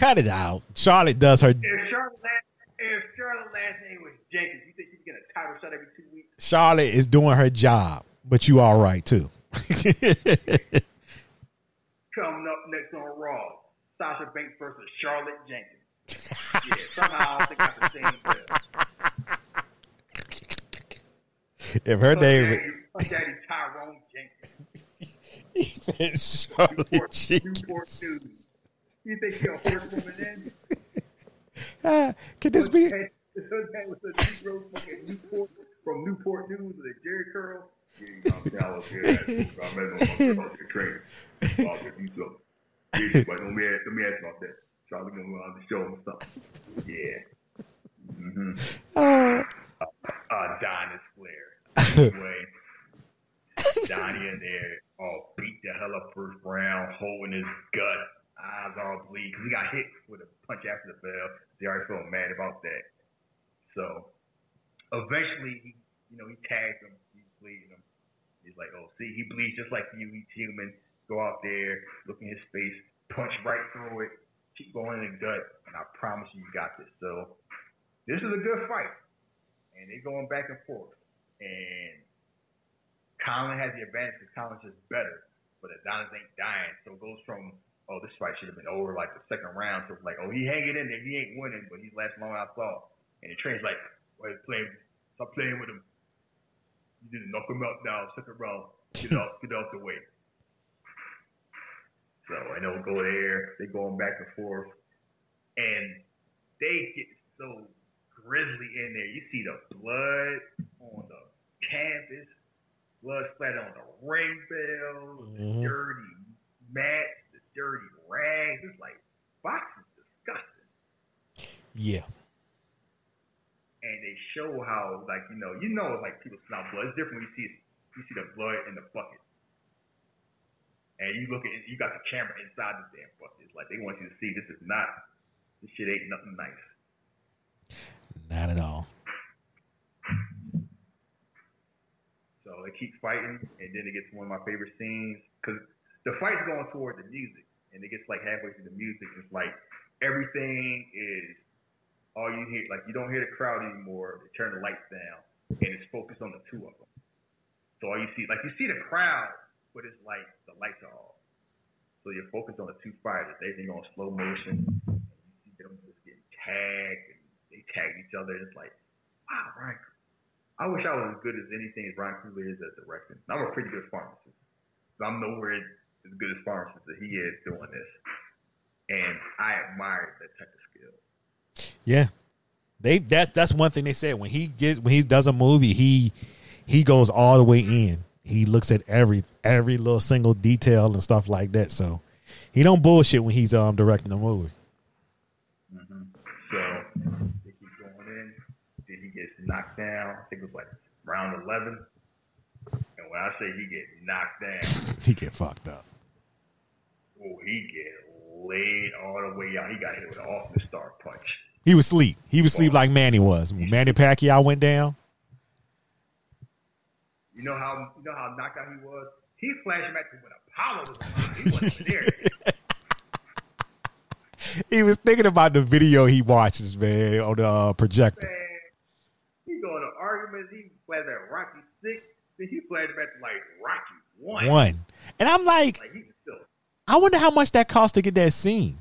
Cut it out. Charlotte does her. If Charlotte last, if Charlotte last name was Jenkins, you think she's getting a title shot every two weeks? Charlotte is doing her job, but you all right too. Coming up next on Raw, Sasha Banks versus Charlotte Jenkins. Yeah, somehow I think I the same bill. if her Her name, daddy, her daddy Tyrone Jenkins. he said Charlotte Newport, Jenkins. Newport News. You think she a horsewoman then? Ah, Can this be? Dad was a Negro fucking Newport from Newport News with a Jerry curl. Yeah, you know, I'm down here. I met him on the train. I'll give you something. Yeah, but let me ask, let me ask about that. Charlie gonna go on the show and stuff. Yeah. Mm-hmm. Uh, Adonis Flair. Anyway, Donnie in there, all beat the hell up first round, hole in his gut, eyes all bleed, because he got hit with a punch after the bell. They already felt mad about that. So eventually, he, you know, he tagged him. He's bleeding him. He's like, oh, see, he bleeds just like you. He's human. Go out there, look in his face, punch right through it, keep going in the gut, and I promise you, you got this. So this is a good fight. And they're going back and forth. And Colin has the advantage because Colin's just better. But Adonis ain't dying. So it goes from, oh, this fight should have been over like the second round to like, oh, he hanging in there. He ain't winning, but he's last long I saw. And the train's like, well, he's playing, stop playing with him. You to knock him out now. Second round. Get out. get out the way. So I know go there. They going back and forth, and they get so grisly in there. You see the blood on the canvas, blood splattered on the ring bell, Mhm. dirty mat, dirty rags. It's like boxing's disgusting. Yeah. And they show how, like, you know, you know, like people smell blood. It's different when you see you see the blood in the bucket. And you look at you got the camera inside the damn bucket. It's like they want you to see this is not this shit ain't nothing nice. Not at all. So they keep fighting, and then it gets one of my favorite scenes because the fight's going toward the music, and it gets like halfway through the music. It's like everything is all you hear. Like you don't hear the crowd anymore. They turn the lights down, and it's focused on the two of them. So all you see, like you see the crowd, but it's like the lights are off. So you're focused on the two fighters. Everything on slow motion. And you see them just getting tagged, and they tag each other. It's like, wow, Ryan. I wish I was as good as anything as Ryan Coogler is at directing. I'm a pretty good pharmacist. I'm nowhere as good as pharmacist as he is doing this. And I admire that type of skill. Yeah. They that that's one thing they said when he gets when he does a movie, he he goes all the way in. He looks at every every little single detail and stuff like that. So he don't bullshit when he's um directing a movie. So they keep going in. Then he gets knocked down. I think it was like round 11. And when I say he gets knocked down, He get fucked up. Oh, he get laid all the way out. He got hit with an Austin Star punch. He was sleep. He was sleep like Manny was. When Manny Pacquiao went down. You know how you know how knocked out he was? He flashed back to when Apollo was. He wasn't there. He was thinking about the video he watches, man, on the uh, projector. Man, he going to arguments. He flashed at Rocky six. Then he flashed back to like Rocky one. One. And I'm like, Like he was still. I wonder how much that cost to get that scene.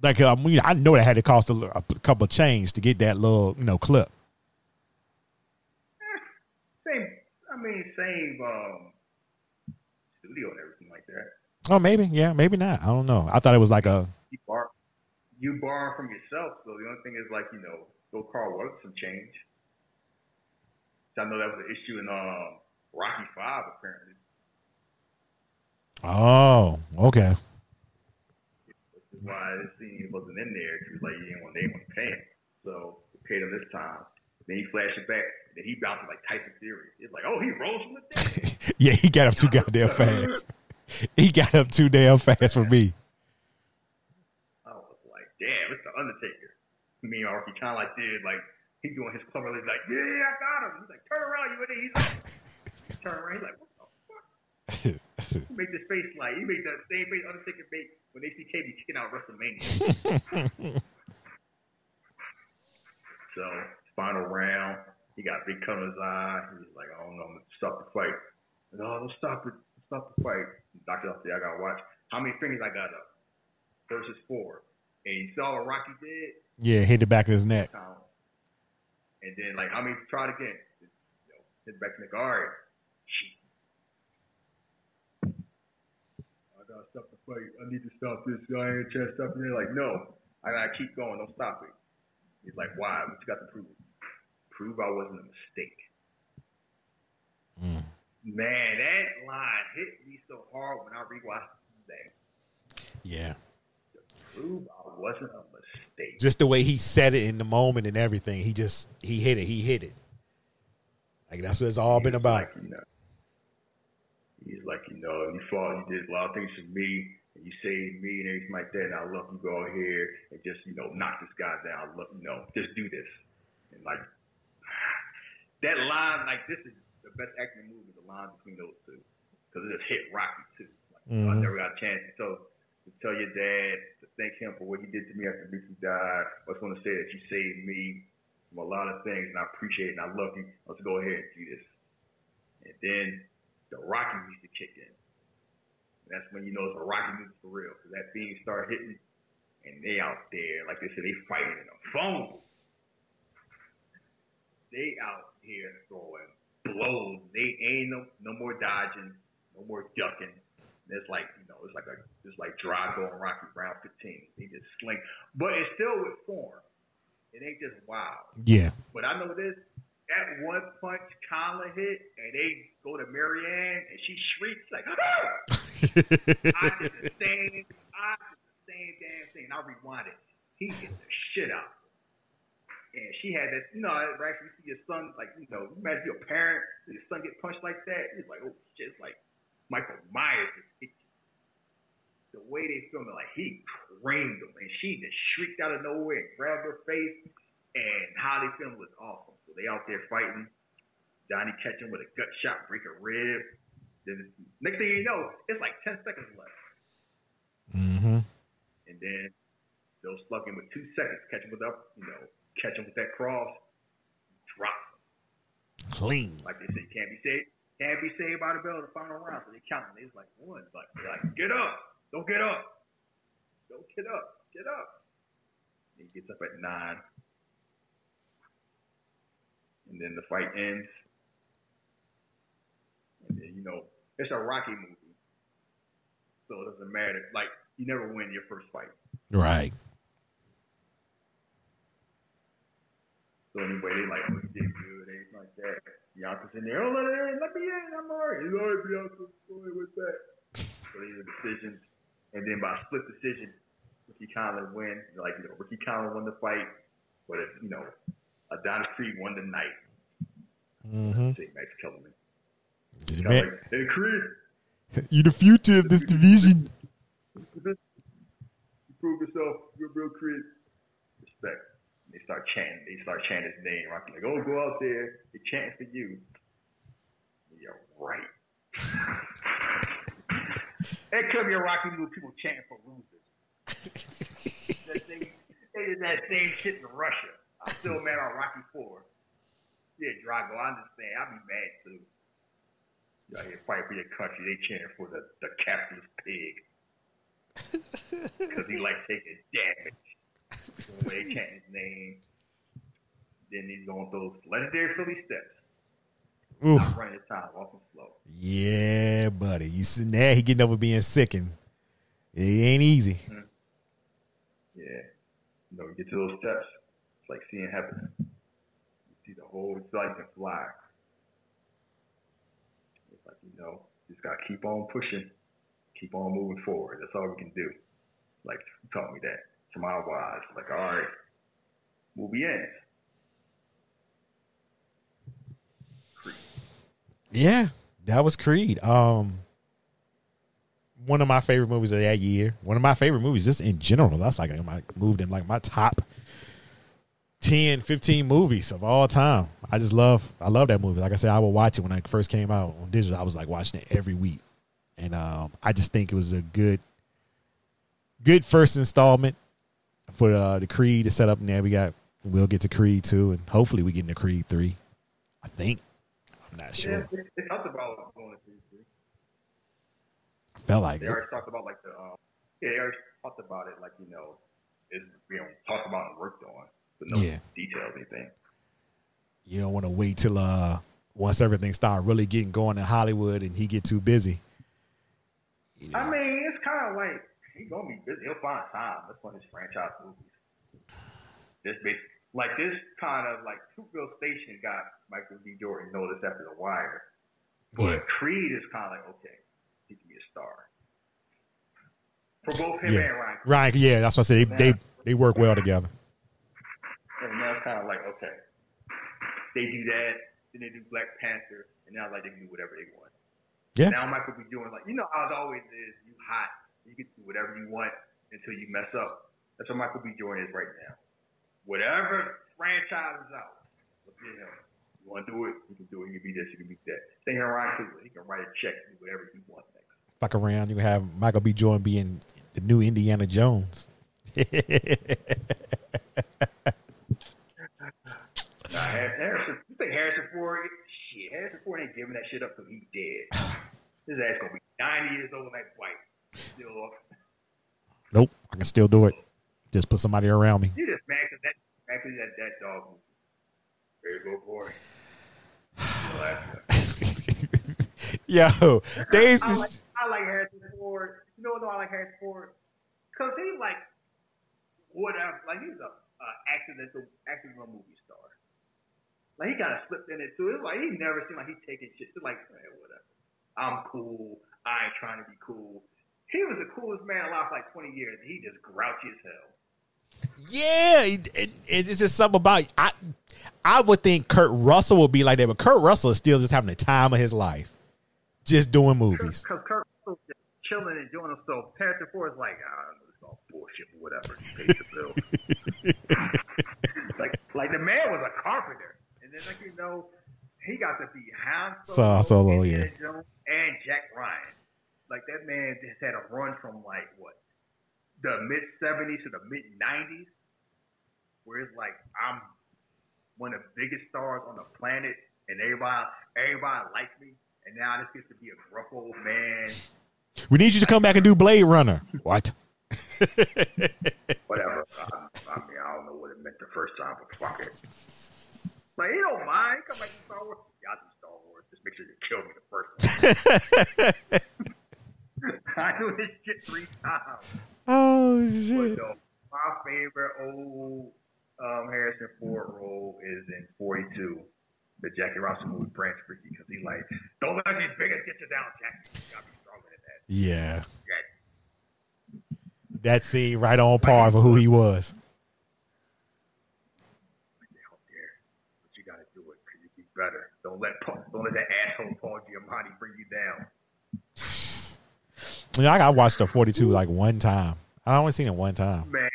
Like, I mean, I know that had to cost a, a couple of change to get that little, you know, clip. Same. I mean, same um, studio and everything like that. Oh, maybe, yeah, maybe not. I don't know. I thought it was like a, You bar, you borrow from yourself. So the only thing is like you know, go Carl Weathers some change. So I know that was an issue in um, Rocky Five apparently. Oh, okay. Which is why this scene wasn't in there. He was like, he didn't want, they didn't want to pay him. So they paid him this time. Then he flashed it back. Then he bounced like Tyson Fury. It's like, oh, he rose from the dead. Yeah, he got up too goddamn fast. He got up too damn fast for me. I was like, damn, it's the Undertaker. Me and Arky kind of like did like he doing his clever. He's like, yeah, I got him. He's like, turn around, you idiot. He's like, turn around. He's like, what the fuck? He make this face like he made that same face Undertaker made when they see KB kicking out WrestleMania. so final round, he got a big cut on his eye. He was like, I don't know, I'm gonna stop the fight. No, don't stop it. Stop the fight. Doctor said, I gotta watch how many fingers I got up versus four. And you saw what Rocky did. Yeah, hit the back of his neck. And then like how many tried again? You know, hit the back of the neck. All right. Shit. I gotta the fight. I need to stop this. I ain't trying to stop it. They're like, no, I gotta keep going. Don't stop it. He's like, why? What you got to prove? Prove I wasn't a mistake. Mm. Man, that line hit me so hard when I rewatched that. Yeah. Prove I wasn't a mistake. Just the way he said it in the moment and everything. He just, he hit it. He hit it. Like, that's what it's all been about. Like, you know, he's like, you know, you fought, you did a lot of things for me, and you saved me and everything like that. And I love you. Go out here and just, you know, knock this guy down. Look, you know, just do this. And like that line, like this is the best acting movie. The line between those two, because it just hit Rocky too. Like, I Mhm. never got a chance to tell to tell your dad to thank him for what he did to me after Ricky died. I just want to say that you saved me from a lot of things, and I appreciate it, and I love you. Let's go ahead and do this. And then the Rocky music kicked in. And that's when you know it's a Rocky movie for real, because that theme started hitting, and they out there, like they said, they fighting in a phone. They out here throwing blows. They ain't no no more dodging, no more ducking. It's like you know, it's like a it's like Drago and Rocky round 15. They just sling, but it's still with form. It ain't just wild. Yeah. But I know this. That one punch Conlan hit, and they go to Mary Anne, and she shrieks like, ah! I did the same. I did the same damn thing. I rewind it. He hit the shit out. And she had this, you know, right? You see your son, like, you know, imagine your parent, your son get punched like that. It's like, oh shit, it's like Michael Myers just. The way they filmed it, like he creamed him, and she just shrieked out of nowhere and grabbed her face. And how they filmed was awesome. So they out there fighting. Johnny catch him with a gut shot, break a rib. Then next thing you know, it's like ten seconds left. Mm-hmm. And then they'll slug him with two seconds, catch him with up, you know, catch him with that cross, drop him. Clean. Like they say, can't be saved, can't be saved by the bell the final round. So they count him. It's like one, like they're like, get up, don't get up, don't get up, get up. And he gets up at nine. And then the fight ends. And then, you know, it's a Rocky movie. So it doesn't matter. Like, you never win your first fight. Right. So anyway, they like, oh, you did good, anything like that. Bianca's in there, oh, let, it in, let me in, I'm all right. He's all right, Bianca, ahead with that. So these are decisions. And then by split decision, Ricky Conlan wins. Like, you know, Ricky Conlan won the fight, but if, you know, Adonis Creed won the night. Mm-hmm. Say Max Kellerman. Just man, hey, Creed, you the future of this division. you prove yourself, you're real Creed. Respect. They start chanting. They start chanting his name. Rocky like, oh, go out there. They chant for you. You're right. it could be a Rocky movie. People chanting for losers. that thing, they did that same shit in Russia. I'm still mad on Rocky Four. Yeah, Drago, I understand. I'd be mad too. Y'all here fighting for your country. They chanting for the, the capitalist pig. Because he likes taking damage. So they chant his name. Then he's going those legendary Philly steps. Oof. Not running his time, walking slow. Yeah, buddy. You see now he getting over being sick and it ain't easy. Mm-hmm. Yeah. You know, you get to those steps. Like seeing heaven. You see the whole, it's like can fly. It's like, you know, just got to keep on pushing, keep on moving forward. That's all we can do. Like, taught me that. To my wise. Like, all right, movie ends. Creed. Yeah, that was Creed. Um one of my favorite movies of that year. One of my favorite movies just in general. That's like I moved in like my top 10, 15 movies of all time. I just love I love that movie. Like I said, I would watch it when I first came out on digital. I was like watching it every week. And um I just think it was a good good first installment for uh, the Creed to set up now. We got we'll get to Creed 2 and hopefully we get into Creed 3. I think. I'm not sure. Yeah, they, they talked about going to Creed 3. I felt like They it. already talked about like the um, yeah, they already talked about it like you know, it's you know talked about and worked on, no Yeah. details anything. You don't want to wait till uh once everything start really getting going in Hollywood and he get too busy. You know, I mean, it's kind of like he's gonna be busy. He'll find time. That's one of his franchise movies. This like this kind of like Fruitvale Station got Michael B. Jordan noticed after The Wire, but Yeah. Creed is kind of like okay, he can be a star for both him Yeah. and Ryan. Ryan, yeah, that's what I said. They, they they work well together. Kind of like, okay, they do that, then they do Black Panther, and now like they can do whatever they want. Yeah. Now Michael be doing like, you know how it always is, you hot, you can do whatever you want until you mess up. That's what Michael B. Jordan is right now. Whatever franchise is out, look at him. You want to do it, you can do it. You can be this, you can be that. Same here, Ryan Coogler. He can write a check, do whatever he wants next. Fuck around, you can have Michael B. Jordan being the new Indiana Jones. Nah, Har- Harrison, you think Harrison Ford? Shit, Harrison Ford ain't giving that shit up till he's dead. His ass gonna be 90 years old like white. Still up. nope, I can still do it. Just put somebody around me. You just mad 'cause that, mad 'cause that, that dog movie. There you go, boy. Yo, they I used to- like, I like Harrison Ford. You know what? I like Harrison Ford because he's like whatever. Like he's a uh, accidental, accidental movie star. Like he kind of slipped in it too. It's like he never seemed like he taking shit. It's like man, whatever. I'm cool. I ain't trying to be cool. He was the coolest man alive for like 20 years. He just grouchy as hell. yeah, it, it, it's just something about I. I would think Kurt Russell would be like that, but Kurt Russell is still just having the time of his life, just doing movies. Because Kurt Russell just chilling and enjoying himself. Harrison is like, ah, it's all bullshit, whatever. He pays the bill. like, like the man was a carpenter, then you know, he got to be Han Solo, Indiana yeah. Jones, and Jack Ryan. Like that man just had a run from like what the mid '70s to the mid '90s, where it's like I'm one of the biggest stars on the planet, and everybody everybody likes me, and now this gets to be a gruff old man. We need you to come back and do Blade Runner. What? Whatever. I, I mean, I don't know what it meant the first time, but fuck it. Like he don't mind. Come back to Star Wars. Yeah, I do Star Wars. Just make sure you kill me the first time. I do this shit three times. oh But shit! my favorite old um, Harrison Ford role is in 42, the Jackie Robinson movie Branch Rickey, because he's like, don't let these biggest get you down, Jackie. You gotta be stronger than that. Yeah, Jack. that scene right on par for who he was. Like, out there, but you gotta do it because you be better. Don't let Paul, don't let that asshole Paul Giamatti bring you down. You know, I got watched the forty two like one time. I only seen it one time. Man,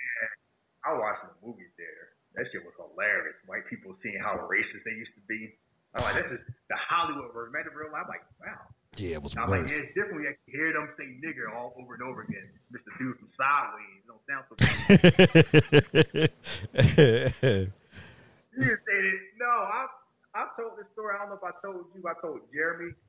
I watched the movies there. That shit was hilarious. White people seeing how racist they used to be. I'm like, this is the Hollywood version. Man, in real life, I'm like, wow. Yeah, it was I'm like, worse. yeah, it's different. when You hear them say nigger all over and over again. Mr. Dude from Sideways. It don't sound so good. You didn't say it. No, I I told this story. I don't know if I told you. I told Jeremy.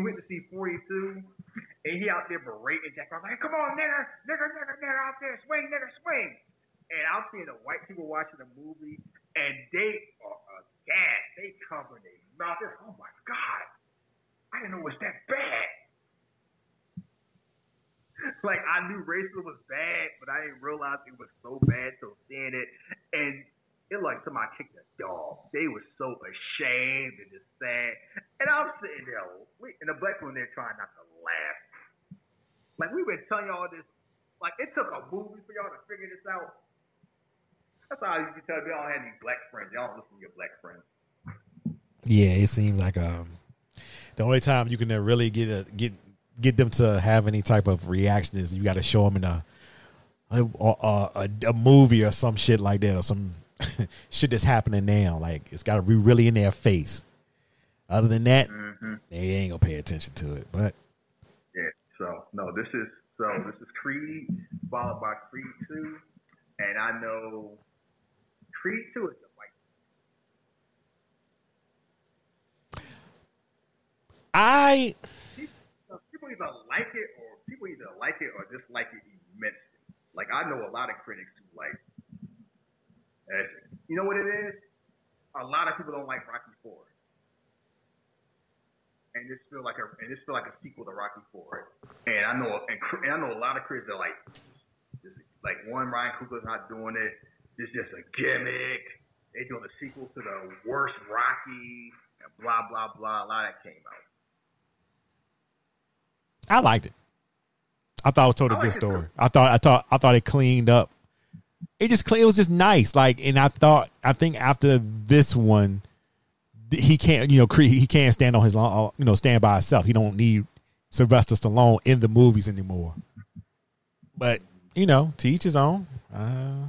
We went to see 42, and he out there berating Jack. I was like, "Come on, nigger, nigger, nigger, nigger, out there, swing, nigger, swing." And I'm seeing the white people watching the movie, and they are aghast. They cover their mouth. They're, oh my god, I didn't know it was that bad. like I knew racism was bad, but I didn't realize it was so bad till seeing it. And like somebody kicked a dog. They were so ashamed and just sad. And I'm sitting there, we, and the black women there trying not to laugh. Like we've been telling y'all this. Like it took a movie for y'all to figure this out. That's how you to tell you, y'all had any black friends. Y'all don't listen to your black friends. Yeah, it seems like um the only time you can really get a get get them to have any type of reaction is you got to show them in a, a a a movie or some shit like that or some shit that's happening now. Like it's got to be really in their face. Other than that, Mm-hmm. they ain't gonna pay attention to it. But Yeah. So no, this is so this is Creed followed by Creed two, and I know Creed two is the white. I people either like it or people either like it or dislike it immensely. Like I know a lot of critics who like. You know what it is? A lot of people don't like Rocky Four, and this feel like a and this feel like a sequel to Rocky Four. And I know and, and I know a lot of critics are like, is- like one Ryan Coogler's not doing it. It's just a gimmick. They doing a sequel to the worst Rocky and blah blah blah. A lot of that came out. I liked it. I thought it was told a good story. I thought I thought I thought it cleaned up. It just. It was just nice. Like, and I thought I think after this one, he can't. You know. He can't stand on his. own, You know, stand by himself. He don't need Sylvester Stallone in the movies anymore. But you know, to each his own. Uh,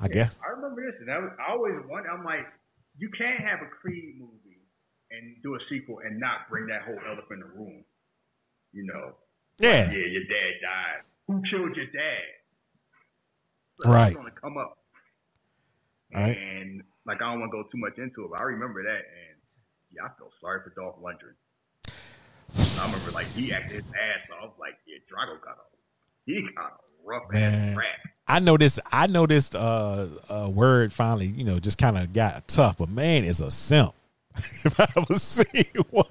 I guess. I remember this, and I, was, I always wonder. I'm like, you can't have a Creed movie and do a sequel and not bring that whole elephant in the room. You know, Yeah. yeah, your dad died. Who killed your dad? So Right. It's gonna come up. Right. And like, I don't want to go too much into it, but I remember that, and yeah, I feel sorry for Dolph Lundgren. I remember like he acted his ass off. Like, yeah, Drago got a he got a rough Man. ass rap. I know this. I know this. Uh, uh, word finally, you know, just kind of got tough. But man, is a simp. if I ever seen one.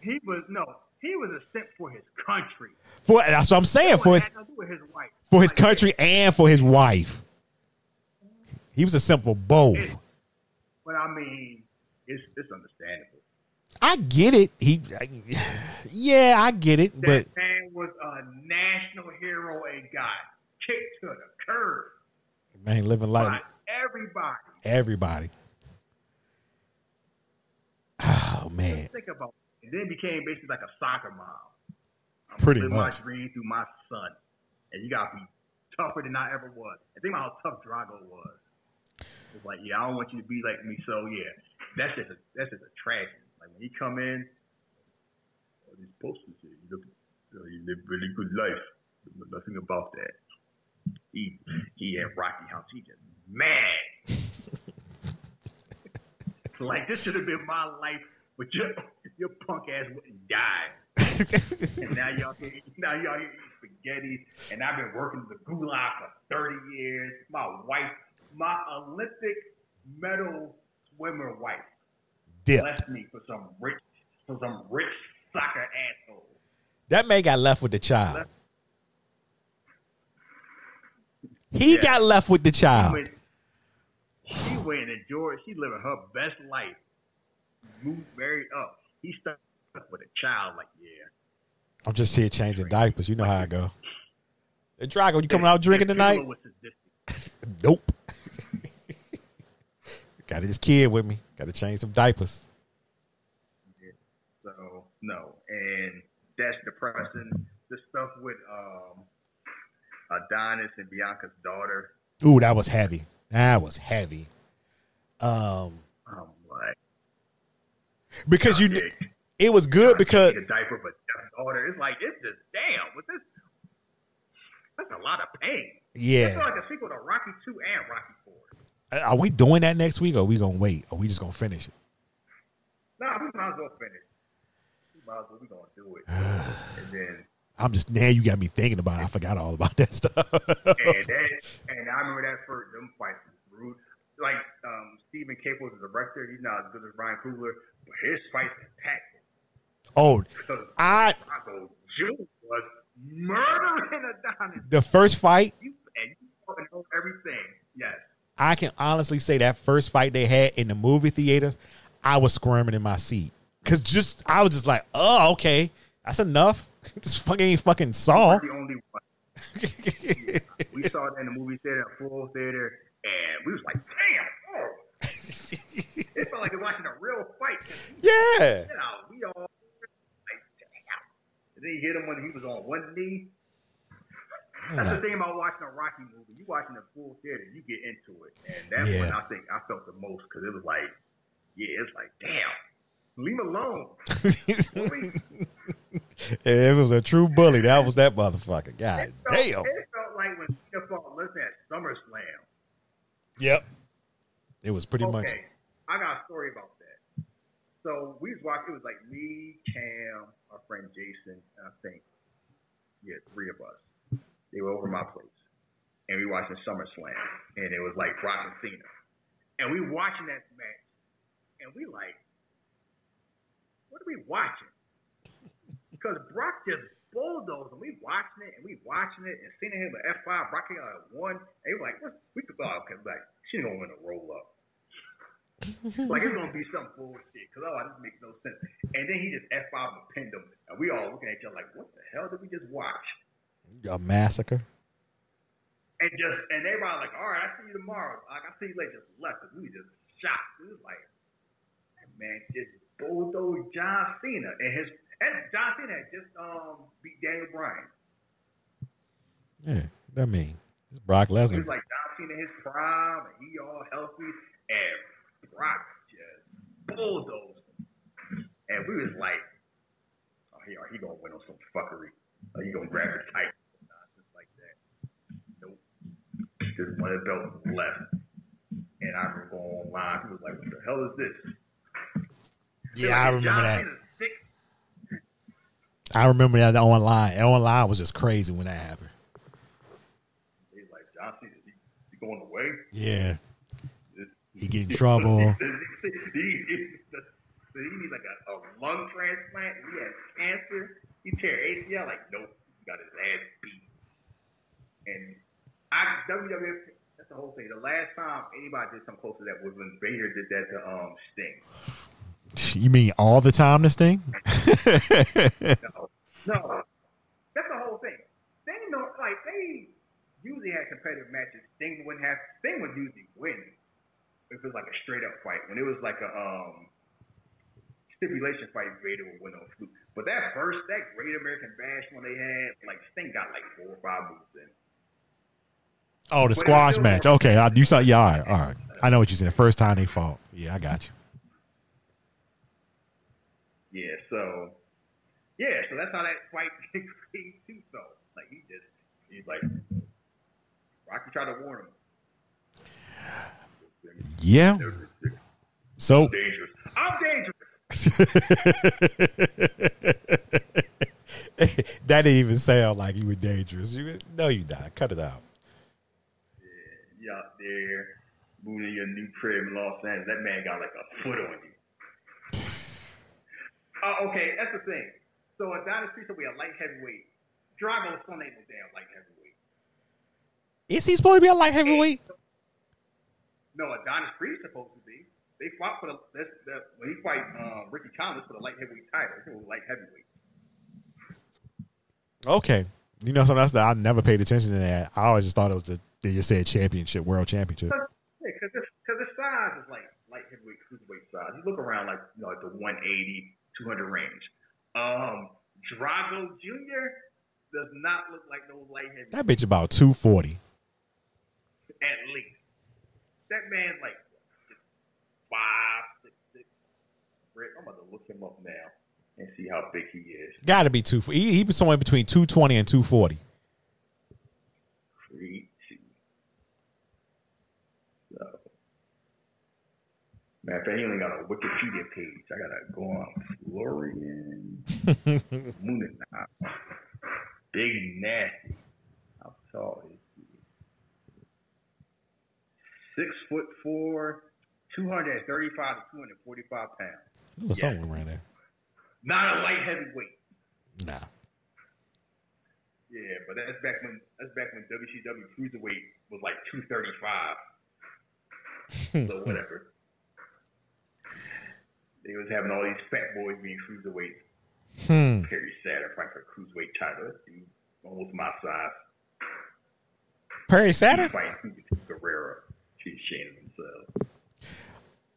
He was no, he was a simp for his country. For that's what I'm saying. For his Had nothing to do with his wife. for his country and for his wife. He was a simple both. But I mean, it's it's understandable. I get it. He, yeah, I get it. But That man was a national hero and got kicked to the curb man, living life, everybody. everybody. Oh man, Think about. And then became basically like a soccer mom. I'm Pretty much. my dream through my son. And you gotta be tougher than I ever was. And think about how tough Drago was. It's like, yeah, I don't want you to be like me, so yeah. That's just a that's just a tragedy. Like when he come in, all these posters here, you look you, know, you live really good life. Nothing about that. He he had Rocky House. He just mad. like this should have been my life, but your your punk ass wouldn't die. and now y'all now y'all eating spaghetti, and I've been working the gulag for thirty years. My wife, my Olympic medal swimmer wife, dip. blessed me for some rich for some rich soccer asshole. That man got left with the child. He Yeah. got left with the She child. went, she went and enjoyed. She living her best life. Moved married up. He stuck with a child. Like yeah. I'm just here changing diapers. You know how I go. Hey, Drago, you coming out drinking tonight? pillow was sadistic. Nope. Got this kid with me. Got to change some diapers. So no, and that's depressing. The stuff with um, Adonis and Bianca's daughter. Ooh, that was heavy. That was heavy. Um, I'm like, because you, yeah, it was good because the diaper, but daughter. It's like it's just damn. With this, that's a lot of pain. It's yeah. like a sequel to Rocky Two and Rocky Four. Are we doing that next week, or are we gonna wait? Or we just gonna finish it? Nah, we might as well finish. We might as well. We gonna do it, and then I'm just now. You got me thinking about. it. I forgot all about that stuff. and that, and I remember that first them fights. Like um, Steven Caple was the director. He's not as good as Ryan Coogler, but his fight fights impactful. oh, Because I Drago June was murdering Adonis. the first fight. You and you fucking know everything. Yes. I can honestly say that first fight they had in the movie theaters, I was squirming in my seat because just I was just like, oh, okay, that's enough. this fucking ain't fucking Saul. The only one. We saw it in the movie theater, full theater, and we was like, damn, oh. it felt like we watching a real fight. yeah, You know, we all like, damn. And then he hit him when he was on one knee. That's the thing about watching a Rocky movie. You watching a full theater, you get into it, and that's when I think I felt the most because it was like, yeah, it's like, damn, leave him alone. it was a true bully. That was that motherfucker. God It felt, damn. it felt like when Cena fought Lesnar at SummerSlam. Yep. It was pretty okay, much. I got a story about that. So we was watching. It was like me, Cam, our friend Jason, and I think yeah, three of us. They were over my place, and we watching SummerSlam, and it was like Brock and Cena, and we watching that match, and we like, what are we watching? Because Brock just bulldozed, and we watching it, and we watching it, and Cena hit with F five, Brock hit at one, and we were like, what? We could oh, okay, like she gonna win a roll up. like it's gonna be some bullshit because oh, this makes no sense. And then he just f five and pinned him, and we all looking at each other like, what the hell did we just watch? A massacre. And just and everybody like, all right, I see you tomorrow. Like I see you later. Just left because we was just shocked. We was like, man just bulldozed John Cena and his and John Cena had just um beat Daniel Bryan. Yeah, that mean it's Brock He Lesnar. was like John Cena in his prime, and he all healthy, and Brock just bulldozed him. And we was like, oh, he, he gonna win on some fuckery. Like, he gonna grab his title. Nonsense like that. Nope. Just one of the belts left. And I remember going online. He was like, what the hell is this? Yeah, I remember John that. Cena's sick. I remember that online. Online was just crazy when that happened. He's like, John, he, he going away? Yeah. He get in trouble. he, he, need like a, a, lung transplant. He has cancer. He tear ACL. Like, nope. He got his ass beat. And I WWF that's the whole thing. The last time anybody did something close to that was when Vader did that to um Sting. You mean all the time? This thing? No, no, that's the whole thing. Sting, know, like they usually had competitive matches. Sting wouldn't have. Sting would usually win if it was like a straight up fight. When it was like a um stipulation fight, Vader would win on fluke. But that first, that Great American Bash one they had, like Sting got like four or five moves in. Oh, the But squash match. Okay, I, you saw. Yeah, all right, all right. I know what you said. The first time they fought. Yeah, I got you. Yeah, so yeah, so that's how that fight came too. So like he just he's like Rocky tried to warn him. Yeah. So Dangerous. I'm dangerous. that didn't even sound like you were dangerous. You no, you not. Cut it out. You out there moving your new crib in Los Angeles. That man got like a foot on you. Oh, okay, that's the thing. So Adonis Creed will be a light heavyweight. Drago's son ain't no damn light heavyweight. Is he supposed to be a light heavyweight? No, Adonis Creed supposed to be. They fought for the, when he fight um, Ricky Thomas for the light heavyweight title. He was light heavyweight. Okay. You know something else that I never paid attention to that. I always just thought it was the they just said championship, world championship. Cause, yeah, because because his size is like light heavyweight, cruiserweight size. You look around like you know like the 180, 200 range. Um, Drago Jr. does not look like no light heavy. That bitch about 240. At least. That man like five, six, six. I'm about to look him up now and see how big he is. Got to be two. He, he was somewhere between 220 and 240. Of fact, he only got a Wikipedia page. I gotta go on Florian Munana. Big nasty. How tall is he? Six foot four, 235 to 245 pounds. Oh, it was Yeah. somewhere around there. Not a light heavyweight. Nah. Yeah, but that's back when that's back when WCW cruiserweight was like two thirty five. so whatever. They was having all these fat boys being cruiserweight. Hmm. Perry Saturn fight for cruiserweight title. Dude almost my size. Perry Saturn. fighting Guerrero. She's of themselves.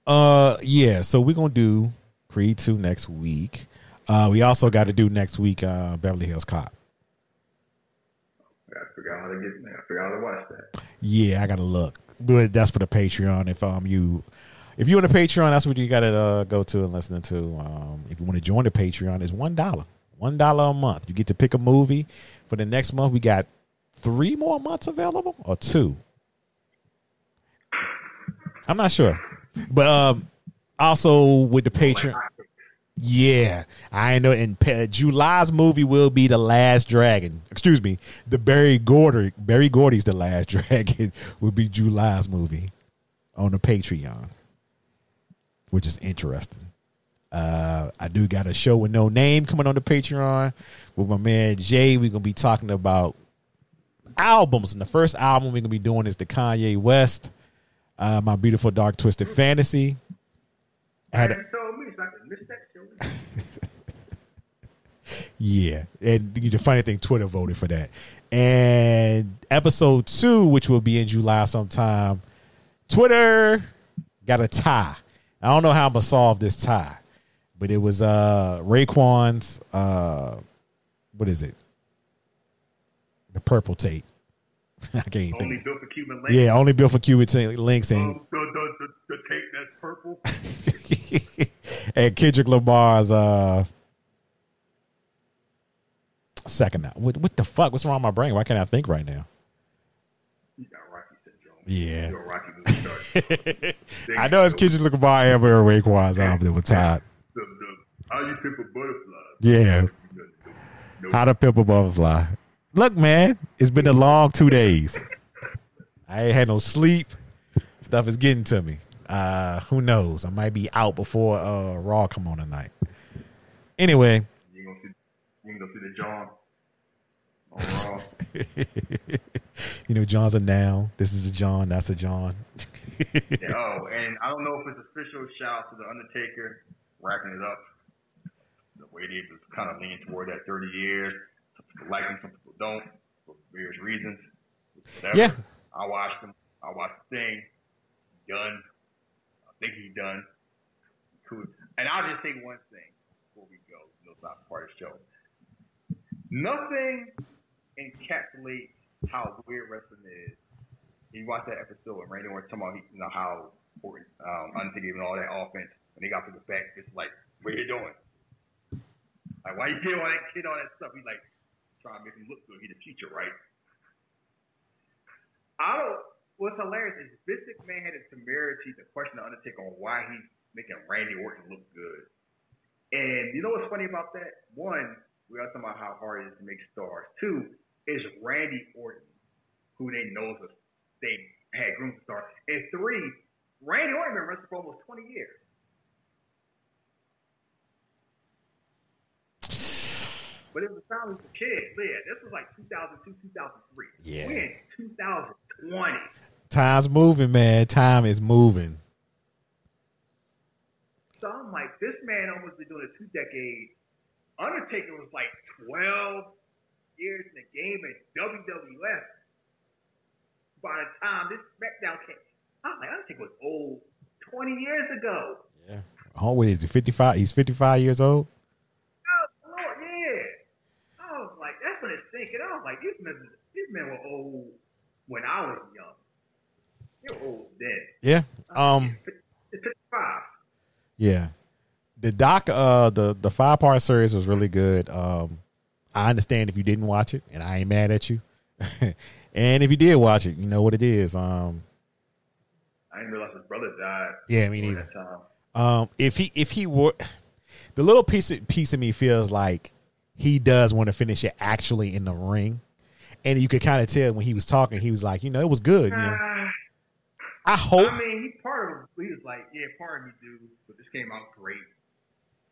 Uh, yeah. So we're gonna do Creed two next week. Uh, we also got to do next week uh, Beverly Hills Cop. I out how to get. I gotta how to watch that. Yeah, I gotta look. But that's for the Patreon. If um you if you on a Patreon, that's what you gotta uh, go to and listen to. Um, if you want to join the Patreon, it's one dollar. One dollar a month. You get to pick a movie. For the next month, we got three more months available or two. I'm not sure, but um, also with the Patreon, yeah, I know. And pa- July's movie will be the Last Dragon. Excuse me, the Berry Gordy. Berry Gordy's the Last Dragon will be July's movie on the Patreon, which is interesting. Uh, I do got a show with no name coming on the Patreon with my man Jay. We're gonna be talking about albums, and the first album we're gonna be doing is the Kanye West, uh, my beautiful dark twisted fantasy. Had a-. Yeah, and the funny thing, Twitter voted for that. And episode two, which will be in July sometime, Twitter got a tie. I don't know how I'm gonna solve this tie, but it was uh Raekwon's uh what is it? The purple tape. I can't Only think. built for Cuban Linx. Yeah, only built for Cuban Linx and Um, the, the, the, the tape that's purple. and Kendrick Lamar's uh second now. What what the fuck? What's wrong with my brain? Why can't I think right now? You got Rocky syndrome. Yeah. You're a Rocky movie star. I know it's Kendrick Lamar ever or Raekwon's album that was tied. The, the, how you pimp a butterfly? Yeah. How to Pimp a Butterfly. Look, man, it's been a long two days. I ain't had no sleep. Stuff is getting to me. Uh, who knows? I might be out before uh Raw come on tonight. Anyway, You gonna see, you gonna see the John. Oh, you know, John's a noun. This is a John. That's a John. yeah, oh, and I don't know if it's official. Shout out to the Undertaker, racking it up. The way they was kind of leaning toward that 30 years. Some people like him, some people don't, for various reasons. Whatever. Yeah. I watched him. I watched the thing. Done. I think he's done. Cool. And I'll just say one thing before we go. No, it's not part of the show. Nothing encapsulates how weird wrestling is. You watch that episode with Randy Orton talking about you know how important um, Undertaker and all that offense when they got to the back. It's like, what are you doing? Like, why you doing all that kid, all that stuff? He's like trying to make him look good. He's the future, right? I don't. What's hilarious is Vince McMahon had the temerity to question the Undertaker on why he's making Randy Orton look good. And you know what's funny about that? One, we are talking about how hard it is to make stars. Two, is Randy Orton, who they know is a, they had groomed to star. And three, Randy Orton been wrestling for almost 20 years. But it was the time he was a kid. Yeah, this was like 2002, 2003. Yeah. We in 2020. Time's moving, man. Time is moving. So I'm like, this man almost been doing it two decades. Undertaker was like 12 years in the game in WWF. By the time this SmackDown came, I'm like, Undertaker was old 20 years ago. Yeah. Oh, what is he? 55? He's 55 years old? Oh, Lord, yeah. I was like, that's when it's thinking. I was like, these men, these men were old when I was young. They were old then. Yeah. Um. It's 55. Yeah. The doc, uh, the the five part series was really good. Um, I understand if you didn't watch it, and I ain't mad at you. and if you did watch it, you know what it is. Um, I didn't realize his brother died. Yeah, me neither. um, if he if he were, the little piece of, piece of me feels like he does want to finish it actually in the ring, and you could kind of tell when he was talking, he was like, you know, it was good. You know, I hope. I mean, he part of he was like, yeah, part of me do, but this came out great,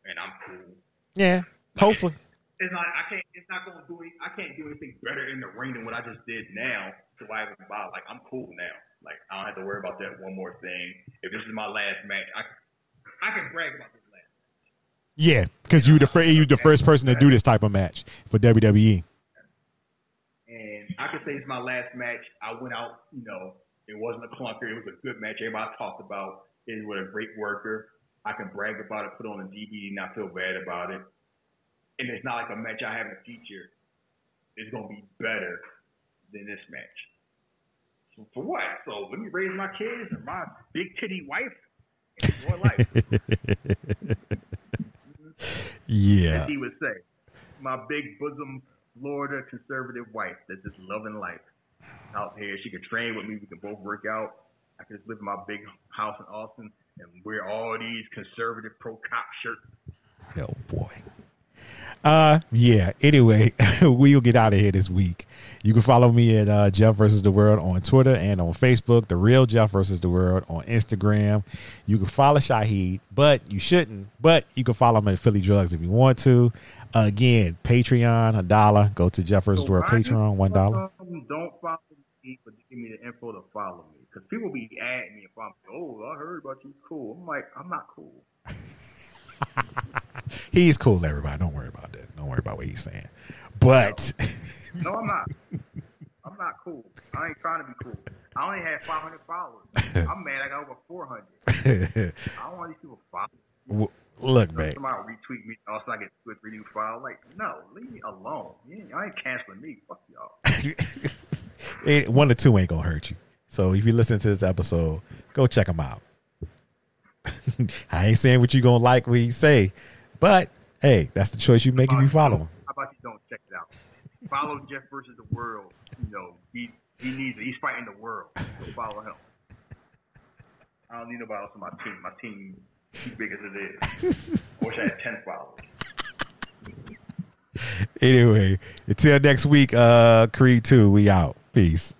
and I'm cool. Yeah, hopefully. It's not. I can't. It's not going to do. Any, I can't do anything better in the ring than what I just did now. So why even bother? Like I'm cool now. Like I don't have to worry about that one more thing. If this is my last match, I I can brag about this last. Yeah, because you the fir- you the first person to do this type of match for. WWE. and I can say it's my last match. I went out, you know, it wasn't a clunker. It was a good match. Everybody talked about it was a great worker. I can brag about it, put on a DVD, not feel bad about it. And it's not like a match I have in the future is going to be better than this match. So for what? So let me raise my kids and my big titty wife and enjoy life, Yeah, as he would say. My big bosom Florida conservative wife that's just loving life out here. She could train with me. We can both work out. I could just live in my big house in Austin and wear all these conservative pro cop shirts. Oh boy. Uh yeah. Anyway, we'll get out of here this week. You can follow me at uh, Jeff versus the World on Twitter and on Facebook. The real Jeff versus the World on Instagram. You can follow Shahid, but you shouldn't. But you can follow him at Philly Drugs if you want to. again, Patreon a dollar. Go to Jeff versus the World Patreon one dollar. Don't follow me, but give me the info to follow me. Because people be adding me if I'm. Oh, I heard about you. Cool. I'm like, I'm not cool. He's cool, everybody. Don't worry about that. Don't worry about what he's saying. But No, I'm not. I'm not cool. I ain't trying to be cool. I only had 500 followers. I'm mad. I got over 400. I don't want these people following. w- look, man. Somebody retweet me. Also, I get two or three new follow. Like, no, leave me alone. I ain't canceling me. Fuck y'all. It- one or two ain't gonna hurt you. So if you listen to this episode, go check them out. I ain't saying what you gonna like what he say, but hey, that's the choice you make if you follow him. How about you don't check it out? Follow Jeff versus the world. You know, he he needs it. He's fighting the world. So follow him. I don't need nobody else on my team. My team too big as it is. I wish I had ten followers. Anyway, until next week, uh, Creed two, we out. Peace.